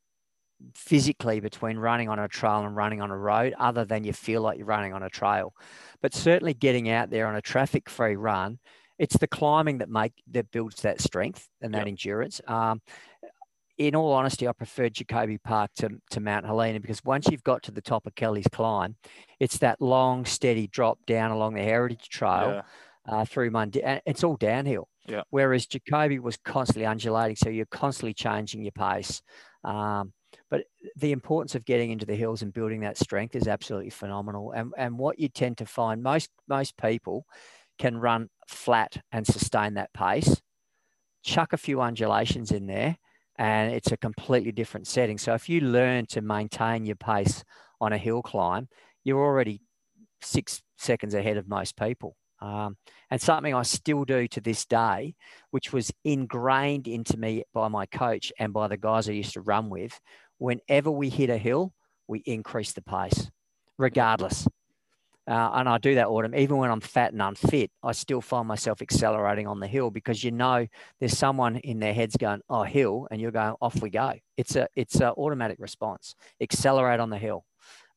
physically between running on a trail and running on a road, other than you feel like you're running on a trail. But certainly getting out there on a traffic-free run, it's the climbing that make that builds that strength and that Yep. endurance. Um, in all honesty, I prefer Jacoby Park to, to Mount Helena because once you've got to the top of Kelly's climb, it's that long, steady drop down along the Heritage Trail Yeah. uh, through Monday. and It's all downhill. Yeah. Whereas Jacoby was constantly undulating, so you're constantly changing your pace. Um, but the importance of getting into the hills and building that strength is absolutely phenomenal. And and what you tend to find most most people can run flat and sustain that pace. Chuck a few undulations in there, and it's a completely different setting. So if you learn to maintain your pace on a hill climb, you're already six seconds ahead of most people. Um, and something I still do to this day, which was ingrained into me by my coach and by the guys I used to run with. Whenever we hit a hill, we increase the pace, regardless. Uh, and I do that autumn, even when I'm fat and unfit, I still find myself accelerating on the hill because you know there's someone in their heads going, "Oh, hill," and you're going, "Off we go." It's a it's an automatic response. Accelerate on the hill,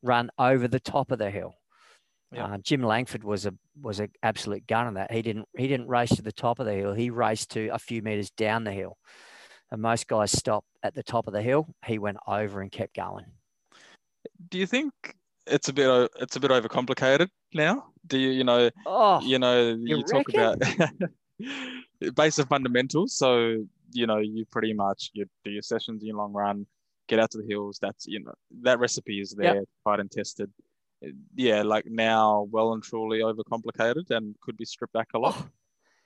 run over the top of the hill. Yeah. Uh, Jim Langford was a was an absolute gun on that. He didn't he didn't race to the top of the hill. He raced to a few meters down the hill, and most guys stop at the top of the hill. He went over and kept going. Do you think it's a bit it's a bit overcomplicated now? Do you you know Oh, you know you you, talk about basic fundamentals so you know you pretty much you do your sessions in your long run get out to the hills that's you know that recipe is Yep. there tried and tested uh, yeah like now well and truly overcomplicated and could be stripped back a lot Oh,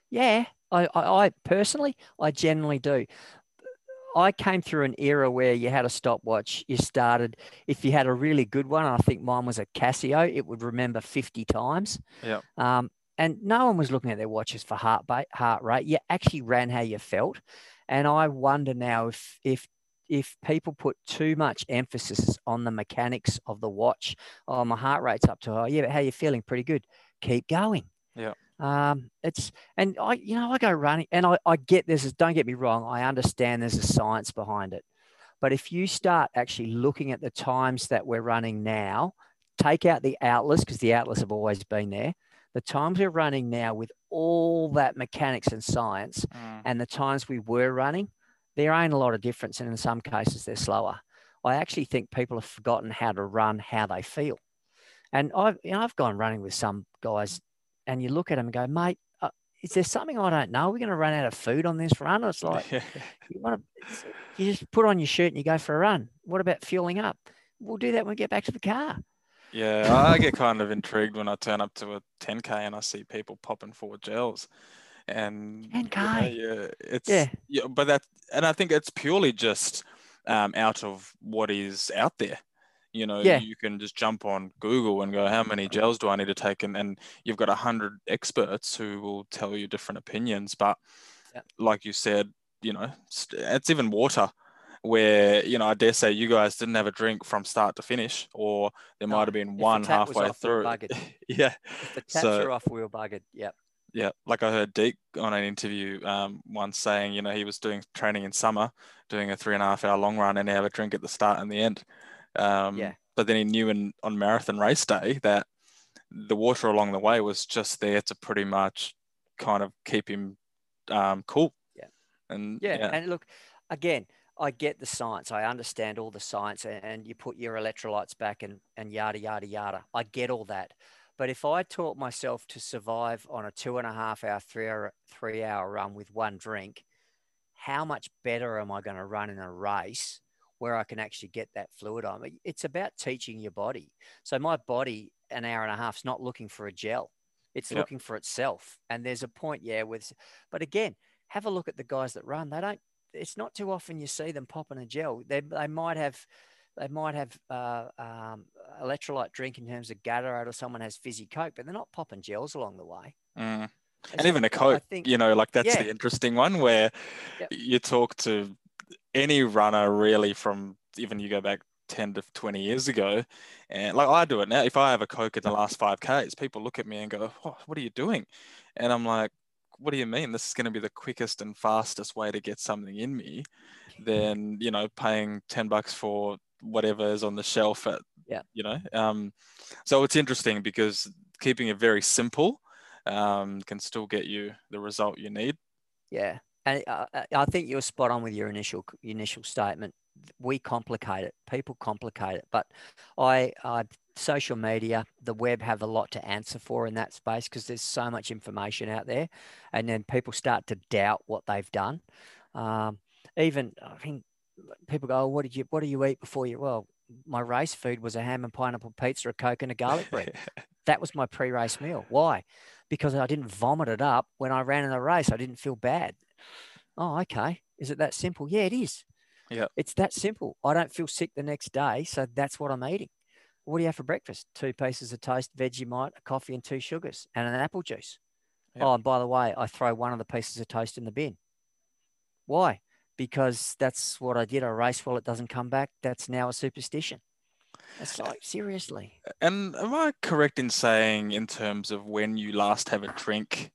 yeah, I, I, I personally, I generally do. I came through an era where you had a stopwatch. You started, if you had a really good one, I think mine was a Casio, it would remember 50 times. Yeah. Um, and no one was looking at their watches for heart, ba- heart rate. You actually ran how you felt. And I wonder now if, if if people put too much emphasis on the mechanics of the watch, oh, my heart rate's up to oh, yeah, but how you feeling? Pretty good. Keep going. Yeah. Um, it's and I, you know, I go running, and I, I get this. Don't get me wrong. I understand there's a science behind it, but if you start actually looking at the times that we're running now, take out the outlets because the outlets have always been there. The times we're running now with all that mechanics and science, Mm. and the times we were running, there ain't a lot of difference, and in some cases they're slower. I actually think people have forgotten how to run how they feel, and I've you know I've gone running with some guys, and you look at them and go, mate, uh, is there something I don't know? We're going to run out of food on this run. It's like you want to, you just put on your shirt and you go for a run. What about fueling up? We'll do that when we get back to the car. Yeah, I get kind of intrigued when I turn up to a 10k and I see people popping four gels, and 10K? yeah, it's Yeah. yeah, but that and I think it's purely just um, out of what is out there. You know, Yeah. you can just jump on Google and go, how many gels do I need to take? And, and you've got a hundred experts who will tell you different opinions. But Yeah. like you said, you know, it's even water where, you know, I dare say you guys didn't have a drink from start to finish, or there No, might have been one halfway off, through. buggered. yeah. If the taps So- are off, we're buggered. Yep. Yeah, like I heard Deke on an interview um, once saying, you know, he was doing training in summer, doing a three and a half hour long run, and have a drink at the start and the end. Um, Yeah. But then he knew in, on marathon race day that the water along the way was just there to pretty much kind of keep him um, cool. Yeah. And Yeah. yeah, And look, again, I get the science. I understand all the science, a- and you put your electrolytes back and, and yada, yada, yada. I get all that. But if I taught myself to survive on a two and a half hour, three hour, three hour run with one drink, how much better am I going to run in a race where I can actually get that fluid on? It's about teaching your body. So my body, an hour and a half, is not looking for a gel. It's Yep. looking for itself. And there's a point, yeah, with, but again, have a look at the guys that run. They don't, it's not too often you see them popping a gel. They, they might have, they might have uh, um, electrolyte drink in terms of Gatorade or someone has fizzy Coke, but they're not popping gels along the way. Mm. And and even a I coke, think- you know, like that's Yeah. the interesting one where Yep. you talk to any runner really from even you go back 10 to 20 years ago and like I do it now. If I have a coke in the last 5k's people look at me and go oh, what are you doing? And I'm like what do you mean? This is going to be the quickest and fastest way to get something in me than you know paying 10 bucks for whatever is on the shelf at Yeah. you know? Um so it's interesting because keeping it very simple um, can still get you the result you need. Yeah, and uh, uh, I think you're spot on with your initial initial statement. We complicate it. People complicate it, but I, I social media, the web have a lot to answer for in that space because there's so much information out there, and then people start to doubt what they've done. Um, even I think people go, oh, "What did you What do you eat before you?" Well, my race food was a ham and pineapple pizza, a coke, and a garlic bread. that was my pre-race meal. Why? Because I didn't vomit it up when I ran in the race. I didn't feel bad. Oh, okay. Is it that simple? Yeah, it is. Yeah. It's that simple. I don't feel sick the next day, so that's what I'm eating. What do you have for breakfast? Two pieces of toast, Vegemite, a coffee, and two sugars, and an apple juice. Yeah. Oh, and by the way, I throw one of the pieces of toast in the bin. Why? Because that's what I did. I race while it doesn't come back. That's now a superstition. It's like seriously. And am I correct in saying, in terms of when you last have a drink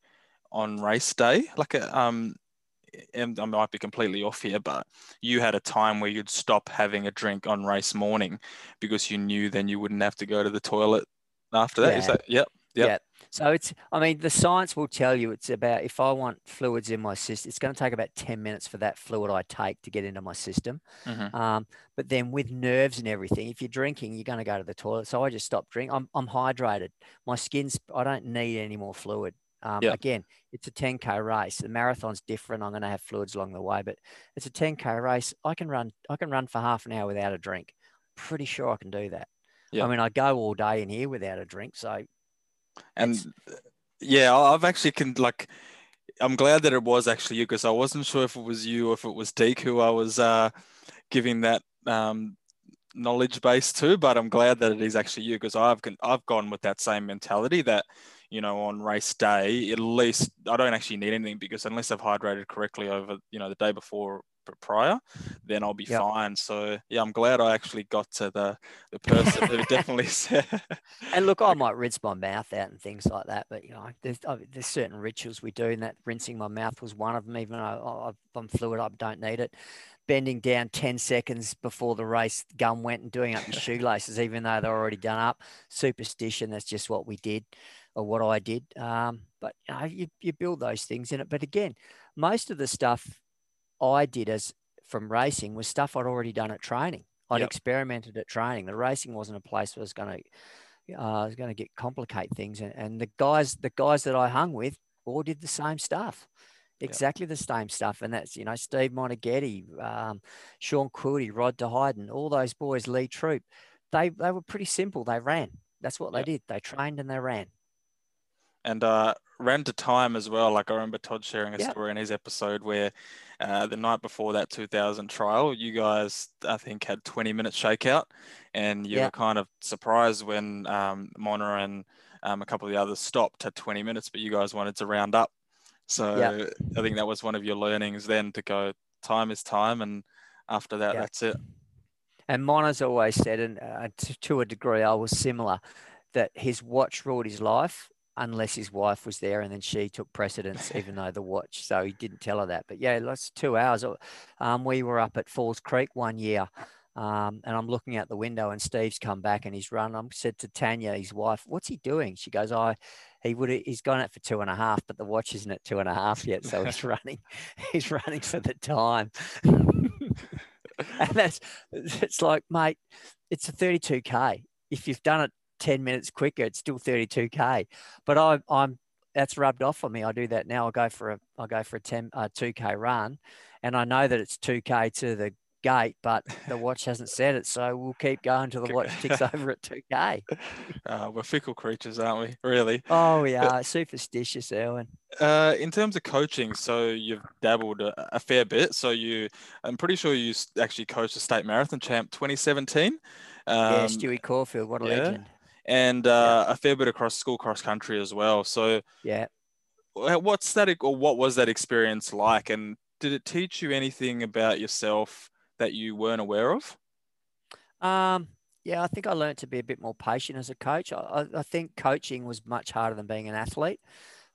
on race day, like a, um, and I might be completely off here, but you had a time where you'd stop having a drink on race morning because you knew then you wouldn't have to go to the toilet after that. Is Yeah. that yep? Yep. Yeah. So it's, I mean, the science will tell you it's about if I want fluids in my system, it's going to take about 10 minutes for that fluid I take to get into my system. Mhm. Um, but then with nerves and everything, if you're drinking, you're going to go to the toilet. So I just stop drinking. I'm, I'm hydrated. My skin's, I don't need any more fluid. Um, Yeah. Again, it's a 10K race. The marathon's different. I'm going to have fluids along the way, but it's a 10K race. I can run, I can run for half an hour without a drink. Pretty sure I can do that. Yeah. I mean, I go all day in here without a drink. So And yeah, I've actually can like. I'm glad that it was actually you because I wasn't sure if it was you or if it was Deke who I was uh, giving that um, knowledge base to, but I'm glad that it is actually you because I've I've gone with that same mentality that you know on race day at least I don't actually need anything because unless I've hydrated correctly over you know the day before prior, then I'll be Yep. fine. So yeah, I'm glad I actually got to the the person who definitely said. And look, I might rinse my mouth out and things like that, but you know, there's there's certain rituals we do, and that rinsing my mouth was one of them. Even though I- I'm fluid, I don't need it. Bending down ten seconds before the race gun went and doing up your shoelaces, even though they're already done up. Superstition. That's just what we did, or what I did. Um, but you know, you you build those things in it. But again, most of the stuff I did as from racing was stuff I'd already done at training. I'd Yep. experimented at training. The racing wasn't a place where I was going to uh, is going to get complicate things. And, and the guys, the guys that I hung with, all did the same stuff, exactly the same stuff. And that's you know Steve Moneghetti, um, Sean Quilty, Rod de Highden, all those boys, Lee Troop. They they were pretty simple. They ran. That's what Yeah. they did. They trained and they ran. And uh, ran to time as well. Like I remember Todd sharing a Yeah. story in his episode where uh, the night before that 2000 trial, you guys I think had 20 minute shakeout, and you Yeah. were kind of surprised when um, Mona and um, a couple of the others stopped at 20 minutes, but you guys wanted to round up. So I think that was one of your learnings then to go time is time, and after that, Yeah. that's it. And Mona's always said, and uh, to, to a degree, I was similar, that his watch ruled his life unless his wife was there, and then she took precedence, even though the watch. So he didn't tell her that. But yeah, that's two hours. Um, we were up at Falls Creek one year. Um, and I'm looking out the window, and Steve's come back and he's run. I said to Tanya, his wife, "What's he doing?" She goes, "I, he would. He's gone out for two and a half, but the watch isn't at two and a half yet, so he's running. He's running for the time." and that's it's like, mate, it's a 32k. If you've done it 10 minutes quicker, it's still 32k. But I, I'm that's rubbed off on me. I do that now. I go for a I go for a 10 uh, 2k run, and I know that it's 2k to the gate, but the watch hasn't said it, so we'll keep going till the watch ticks over at 2k. Uh, we're fickle creatures, aren't we? Really. Oh yeah, superstitious, Erwin. Uh, in terms of coaching, so you've dabbled a, a fair bit. So you, I'm pretty sure you actually coached the state marathon champ 2017. Um, yeah, Stewie Caulfield, what a yeah. legend. And uh, a fair bit across school cross country as well. So Yeah. wh- what's that, or what was that experience like? And did it teach you anything about yourself that you weren't aware of? Um, yeah, I think I learned to be a bit more patient as a coach. I, I- think coaching was much harder than being an athlete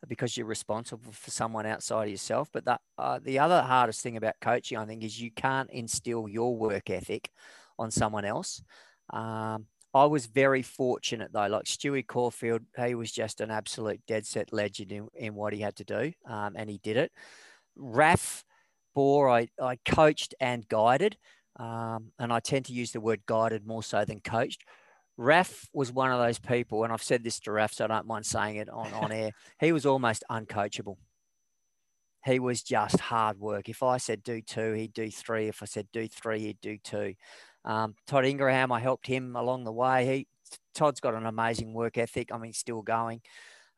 because you're responsible for someone outside of yourself. But that, uh, the other hardest thing about coaching, I think, is you can't instill your work ethic on someone else. Um, I was very fortunate though, like Stewie Caulfield, he was just an absolute dead set legend in, in what he had to do, um, and he did it. Raf Bohr, I, I coached and guided, um, and I tend to use the word guided more so than coached. Raf was one of those people, and I've said this to Raf, so I don't mind saying it on, on air. He was almost uncoachable. He was just hard work. If I said do two, he'd do three. If I said do three, he'd do two. Um, Todd Ingraham, I helped him along the way. He Todd's got an amazing work ethic. I mean, still going.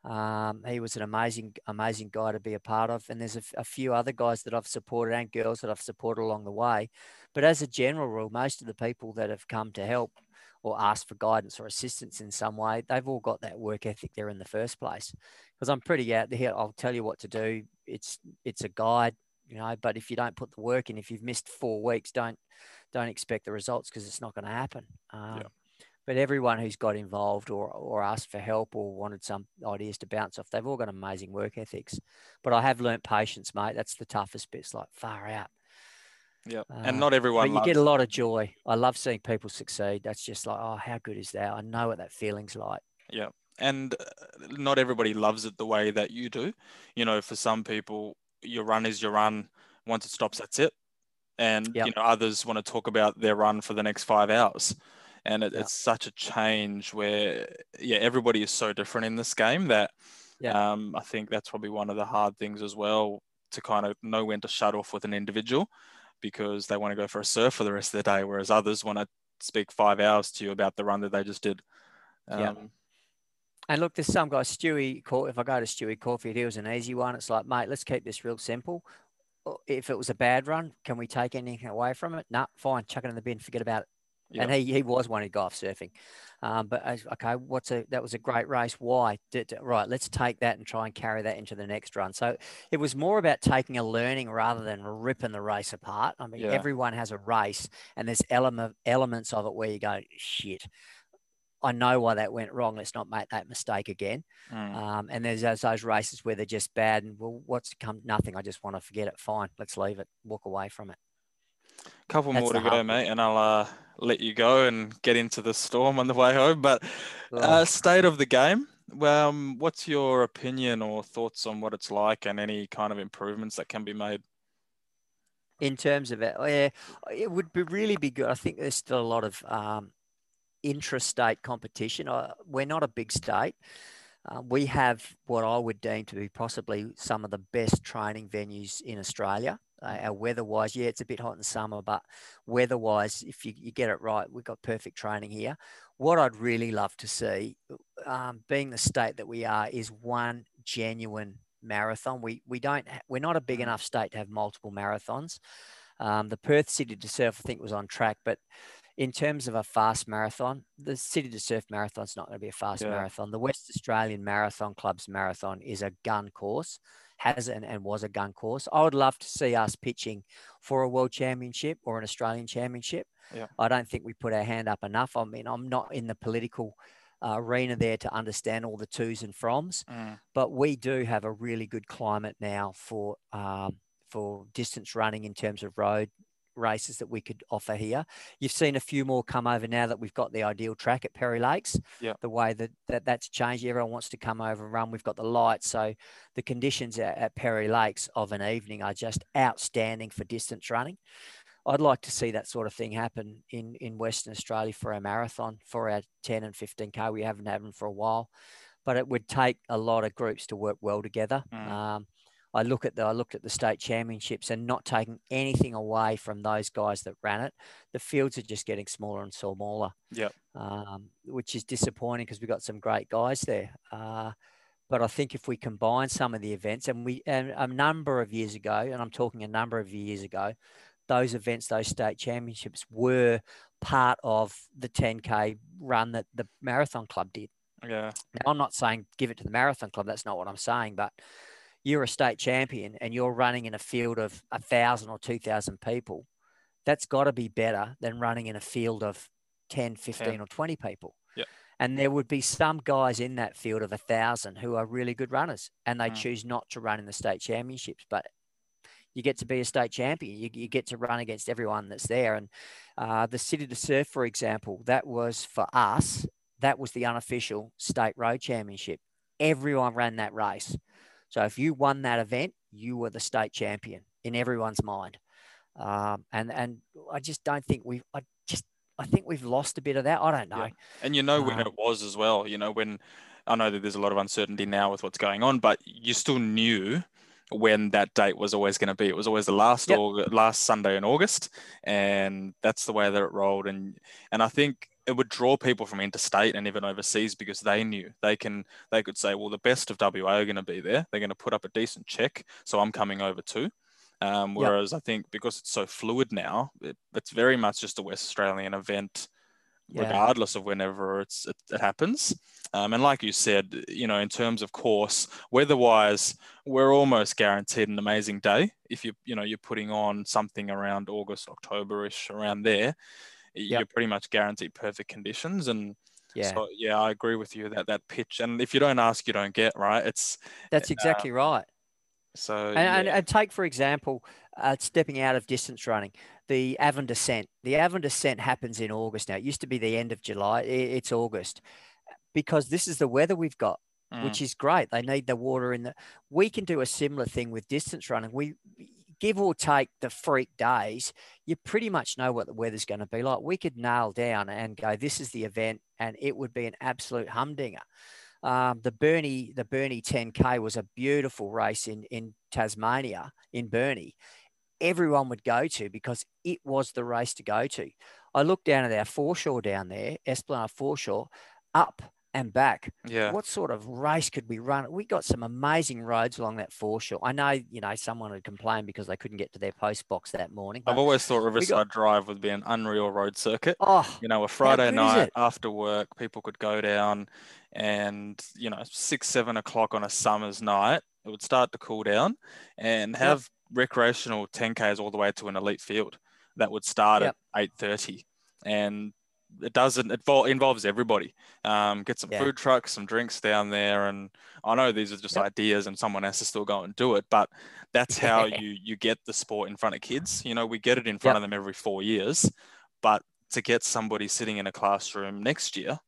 Um, he was an amazing, amazing guy to be a part of. And there's a few other guys that I've supported and girls that I've supported along the way. But as a general rule, most of the people that have come to help or ask for guidance or assistance in some way, they've all got that work ethic there in the first place. Because I'm pretty out there. I'll tell you what to do. It's it's a guide, you know. But if you don't put the work in, if you've missed four weeks, don't don't expect the results because it's not going to happen. Um, But everyone who's got involved or, or asked for help or wanted some ideas to bounce off, they've all got amazing work ethics. But I have learnt patience, mate. That's the toughest bit. It's like far out. Yeah, Uh, and not everyone. But you get a lot of joy. I love seeing people succeed. That's just like, oh, how good is that? I know what that feeling's like. Yeah. And uh, not everybody loves it the way that you do. You know, for some people, your run is your run. Once it stops, that's it. And Yep. you know, others want to talk about their run for the next five hours. And it, Yep. it's such a change where, yeah, everybody is so different in this game that Yep. um, I think that's probably one of the hard things as well to kind of know when to shut off with an individual because they want to go for a surf for the rest of the day, whereas others want to speak five hours to you about the run that they just did. Um, And look, there's some guy, Stewie, if I go to Stewie Caulfield, he was an easy one. It's like, mate, let's keep this real simple. If it was a bad run, can we take anything away from it? No, fine, chuck it in the bin, forget about it. Yeah. And he, he was one who got off surfing. Um, but okay, what's a that was a great race. Why? Did, right, let's take that and try and carry that into the next run. So it was more about taking a learning rather than ripping the race apart. I mean, yeah. everyone has a race, and there's element elements of it where you go, shit. I know why that went wrong. Let's not make that mistake again. Mm. Um, and there's those, those, races where they're just bad and well, what's come? Nothing. I just want to forget it. Fine, let's leave it. Walk away from it. A Couple That's more to go, mate, and I'll uh, let you go and get into the storm on the way home. But uh, state of the game. Um, what's your opinion or thoughts on what it's like and any kind of improvements that can be made? In terms of it, yeah, it would be really be good. I think there's still a lot of um, intrastate competition. Uh, we're not a big state. Uh, we have what I would deem to be possibly some of the best training venues in Australia. Uh, our weather-wise, yeah, it's a bit hot in summer, but weather-wise, if you, you get it right, we've got perfect training here. What I'd really love to see, um, being the state that we are, is one genuine marathon. We we don't we're not a big mm. enough state to have multiple marathons. Um, the Perth City to Surf, I think, was on track, but in terms of a fast marathon, the City to Surf Marathon is not going to be a fast yeah. marathon. The West Australian Marathon Club's marathon is a gun course, has and, and was a gun course. I would love to see us pitching for a world championship or an Australian championship. Yeah. I don't think we put our hand up enough. I mean, I'm not in the political uh, arena there to understand all the twos and froms, mm. but we do have a really good climate now for um, for distance running in terms of road races that we could offer here. You've seen a few more come over now that we've got the ideal track at Perry Lakes. Yeah. The way that, that that's changed, everyone wants to come over and run. We've got the lights, so the conditions at, at Perry Lakes of an evening are just outstanding for distance running. I'd like to see that sort of thing happen in in Western Australia for our marathon, for our 10 and 15k. We haven't had them for a while, but it would take a lot of groups to work well together. Mm. Um, I look at the I looked at the state championships and not taking anything away from those guys that ran it. The fields are just getting smaller and smaller. Yeah. Um, which is disappointing because we've got some great guys there. Uh, but I think if we combine some of the events and we and a number of years ago, and I'm talking a number of years ago, those events, those state championships were part of the 10k run that the marathon club did. Yeah. Now I'm not saying give it to the marathon club. That's not what I'm saying, but you're a state champion and you're running in a field of a thousand or two thousand people, that's got to be better than running in a field of 10, 15 yeah. or 20 people. Yeah. And there would be some guys in that field of a thousand who are really good runners and they mm. choose not to run in the state championships. But you get to be a state champion. You, you get to run against everyone that's there. And uh, the City to Surf, for example, that was for us, that was the unofficial state road championship. Everyone ran that race. So if you won that event, you were the state champion in everyone's mind. Um, and and I just don't think we've. I just I think we've lost a bit of that. I don't know. Yeah. And you know when um, it was as well. You know when I know that there's a lot of uncertainty now with what's going on, but you still knew when that date was always going to be. It was always the last yep. August, last Sunday in August, and that's the way that it rolled. And and I think it would draw people from interstate and even overseas because they knew they can they could say, well, the best of WA are going to be there. They're going to put up a decent check, so I'm coming over too. Um, whereas yep. I think because it's so fluid now, it, it's very much just a West Australian event, yeah. regardless of whenever it's it, it happens. Um, and like you said, you know, in terms of course, weather-wise, we're almost guaranteed an amazing day. If you you know you're putting on something around August, October-ish, around there you're pretty much guaranteed perfect conditions. And yeah, so, yeah, I agree with you that that pitch. And if you don't ask, you don't get. Right? It's that's uh, exactly uh, right. So and, yeah. and, and, take for example, uh, stepping out of distance running, the Avon Descent. The Avon Descent happens in August now. It used to be the end of July. It's August because this is the weather we've got. Mm. Which is great. They need the water in the. We can do a similar thing with distance running. We give or take the freak days, you pretty much know what the weather's going to be like. We could nail down and go, this is the event, and it would be an absolute humdinger. Um, the Burnie, the Burnie 10K was a beautiful race in, in Tasmania, in Burnie. Everyone would go to because it was the race to go to. I looked down at our foreshore down there, Esplanade foreshore, up and back. Yeah. What sort of race could we run? We got some amazing roads along that foreshore. I know, you know, someone had complained because they couldn't get to their post box that morning. I've always thought Riverside got- Drive would be an unreal road circuit. oh, You know, a Friday night after work, people could go down and, you know, six, seven o'clock on a summer's night, it would start to cool down and Yep. have recreational 10Ks all the way to an elite field that would start Yep. at 8.30. And it doesn't, it involves everybody. Um, get some Yeah. food trucks, some drinks down there. And I know these are just Yep. ideas and someone has to still go and do it, but that's how you, you get the sport in front of kids. You know, we get it in front Yep. of them every four years, but to get somebody sitting in a classroom next year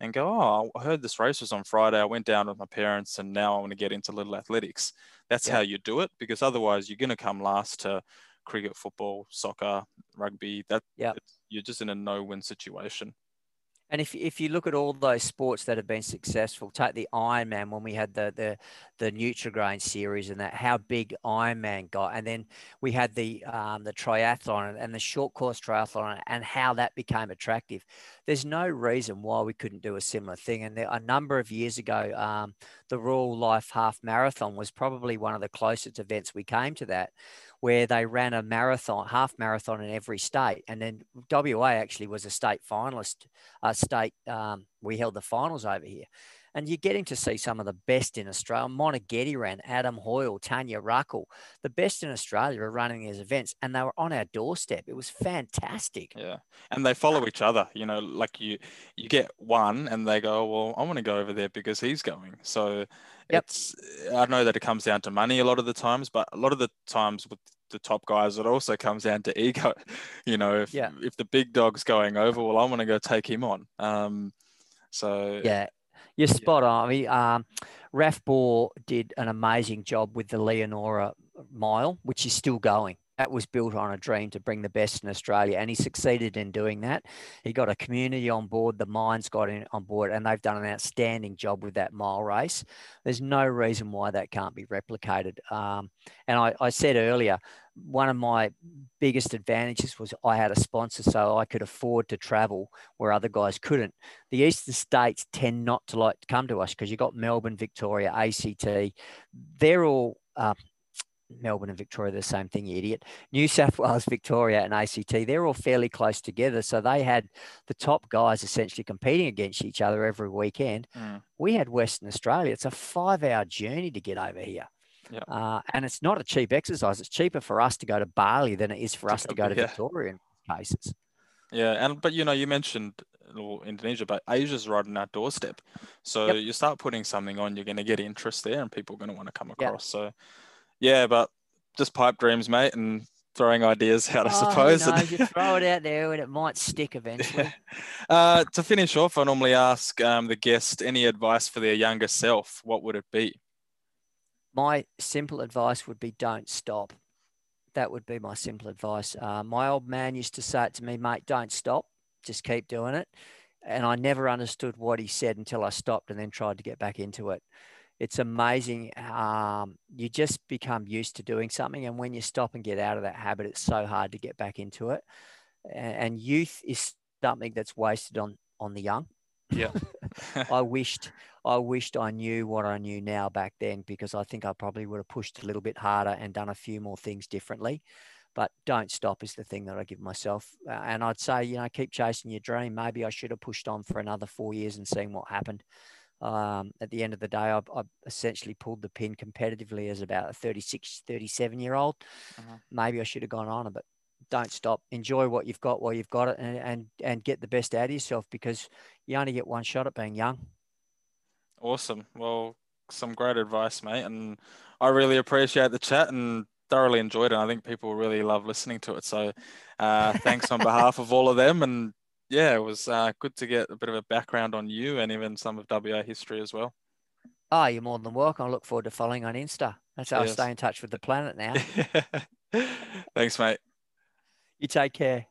and go, oh, I heard this race was on Friday. I went down with my parents and now I want to get into little athletics. That's Yeah. how you do it because otherwise you're going to come last to cricket, football, soccer, rugby. That Yep. You're just in a no-win situation. And if if you look at all those sports that have been successful, take the Ironman when we had the the the Nutrigrain series and that how big Ironman got, and then we had the um, the triathlon and the short course triathlon and how that became attractive. There's no reason why we couldn't do a similar thing. And there, a number of years ago, um, the Rural Life Half Marathon was probably one of the closest events we came to that, where they ran a marathon, half marathon in every state, and then WA actually was a state finalist uh, state, um, we held the finals over here. And you're getting to see some of the best in Australia. Moneghetti ran, Adam Hoyle, Tanya Ruckle. The best in Australia are running these events, and they were on our doorstep. It was fantastic. Yeah, and they follow each other. You know, like you you get one, and they go, well, I want to go over there because he's going. So Yep. it's I know that it comes down to money a lot of the times, but a lot of the times with the top guys, it also comes down to ego. You know, if Yeah. if the big dog's going over, well, I want to go take him on. Um, so Yeah, you're spot on. I mean, um, Raf Bohr did an amazing job with the Leonora Mile, which is still going. That was built on a dream to bring the best in Australia, and he succeeded in doing that. He got a community on board, the mines got in on board, and they've done an outstanding job with that mile race. There's no reason why that can't be replicated. Um, and I, I said earlier, one of my biggest advantages was I had a sponsor, so I could afford to travel where other guys couldn't the eastern states tend not to like to come to us because you've got Melbourne, Victoria, ACT. They're all uh, Melbourne and Victoria, the same thing, you idiot. New South Wales, Victoria, and ACT, they're all fairly close together. So they had the top guys essentially competing against each other every weekend. Mm. We had Western Australia. It's a five hour journey to get over here. Yep. Uh, and it's not a cheap exercise. It's cheaper for us to go to Bali than it is for us to go- to yeah. Victoria in cases. Yeah, and but you know, you mentioned well, Indonesia, but Asia's right on our doorstep. So Yep. you start putting something on, you're going to get interest there, and people are going to want to come across. So, yeah, but just pipe dreams, mate, and throwing ideas out, I Oh, suppose. knows? you throw it out there and it might stick eventually. uh, to finish off, I normally ask um, the guest any advice for their younger self. What would it be? my simple advice would be don't stop. That would be my simple advice. Uh, my old man used to say it to me, mate, don't stop, just keep doing it. And I never understood what he said until I stopped and then tried to get back into it. It's amazing. Um, you just become used to doing something. And when you stop and get out of that habit, it's so hard to get back into it. And, and youth is something that's wasted on, on the young. Yeah. I wished I wished I knew what I knew now back then because I think I probably would have pushed a little bit harder and done a few more things differently. But don't stop is the thing that I give myself. Uh, and I'd say, you know, keep chasing your dream. Maybe I should have pushed on for another four years and seen what happened. Um, at the end of the day, I, I essentially pulled the pin competitively as about a 36, 37 year old. Mhm. Maybe I should have gone on, but don't stop. Enjoy what you've got while you've got it and, and, and get the best out of yourself because you only get one shot at being young. Awesome. Well, some great advice, mate. And I really appreciate the chat and thoroughly enjoyed it. I think people really love listening to it. So uh, thanks on behalf of all of them. And yeah, it was uh, good to get a bit of a background on you and even some of WA history as well. Oh, you're more than welcome. I look forward to following on Insta. That's how Yes. I stay in touch with the planet now. thanks, mate. you take care.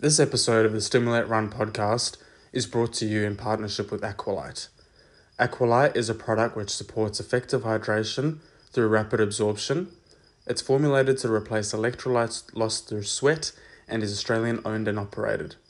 This episode of the Stimulate Run podcast is brought to you in partnership with Aqualite. Aqualite is a product which supports effective hydration through rapid absorption. It's formulated to replace electrolytes lost through sweat and is Australian owned and operated.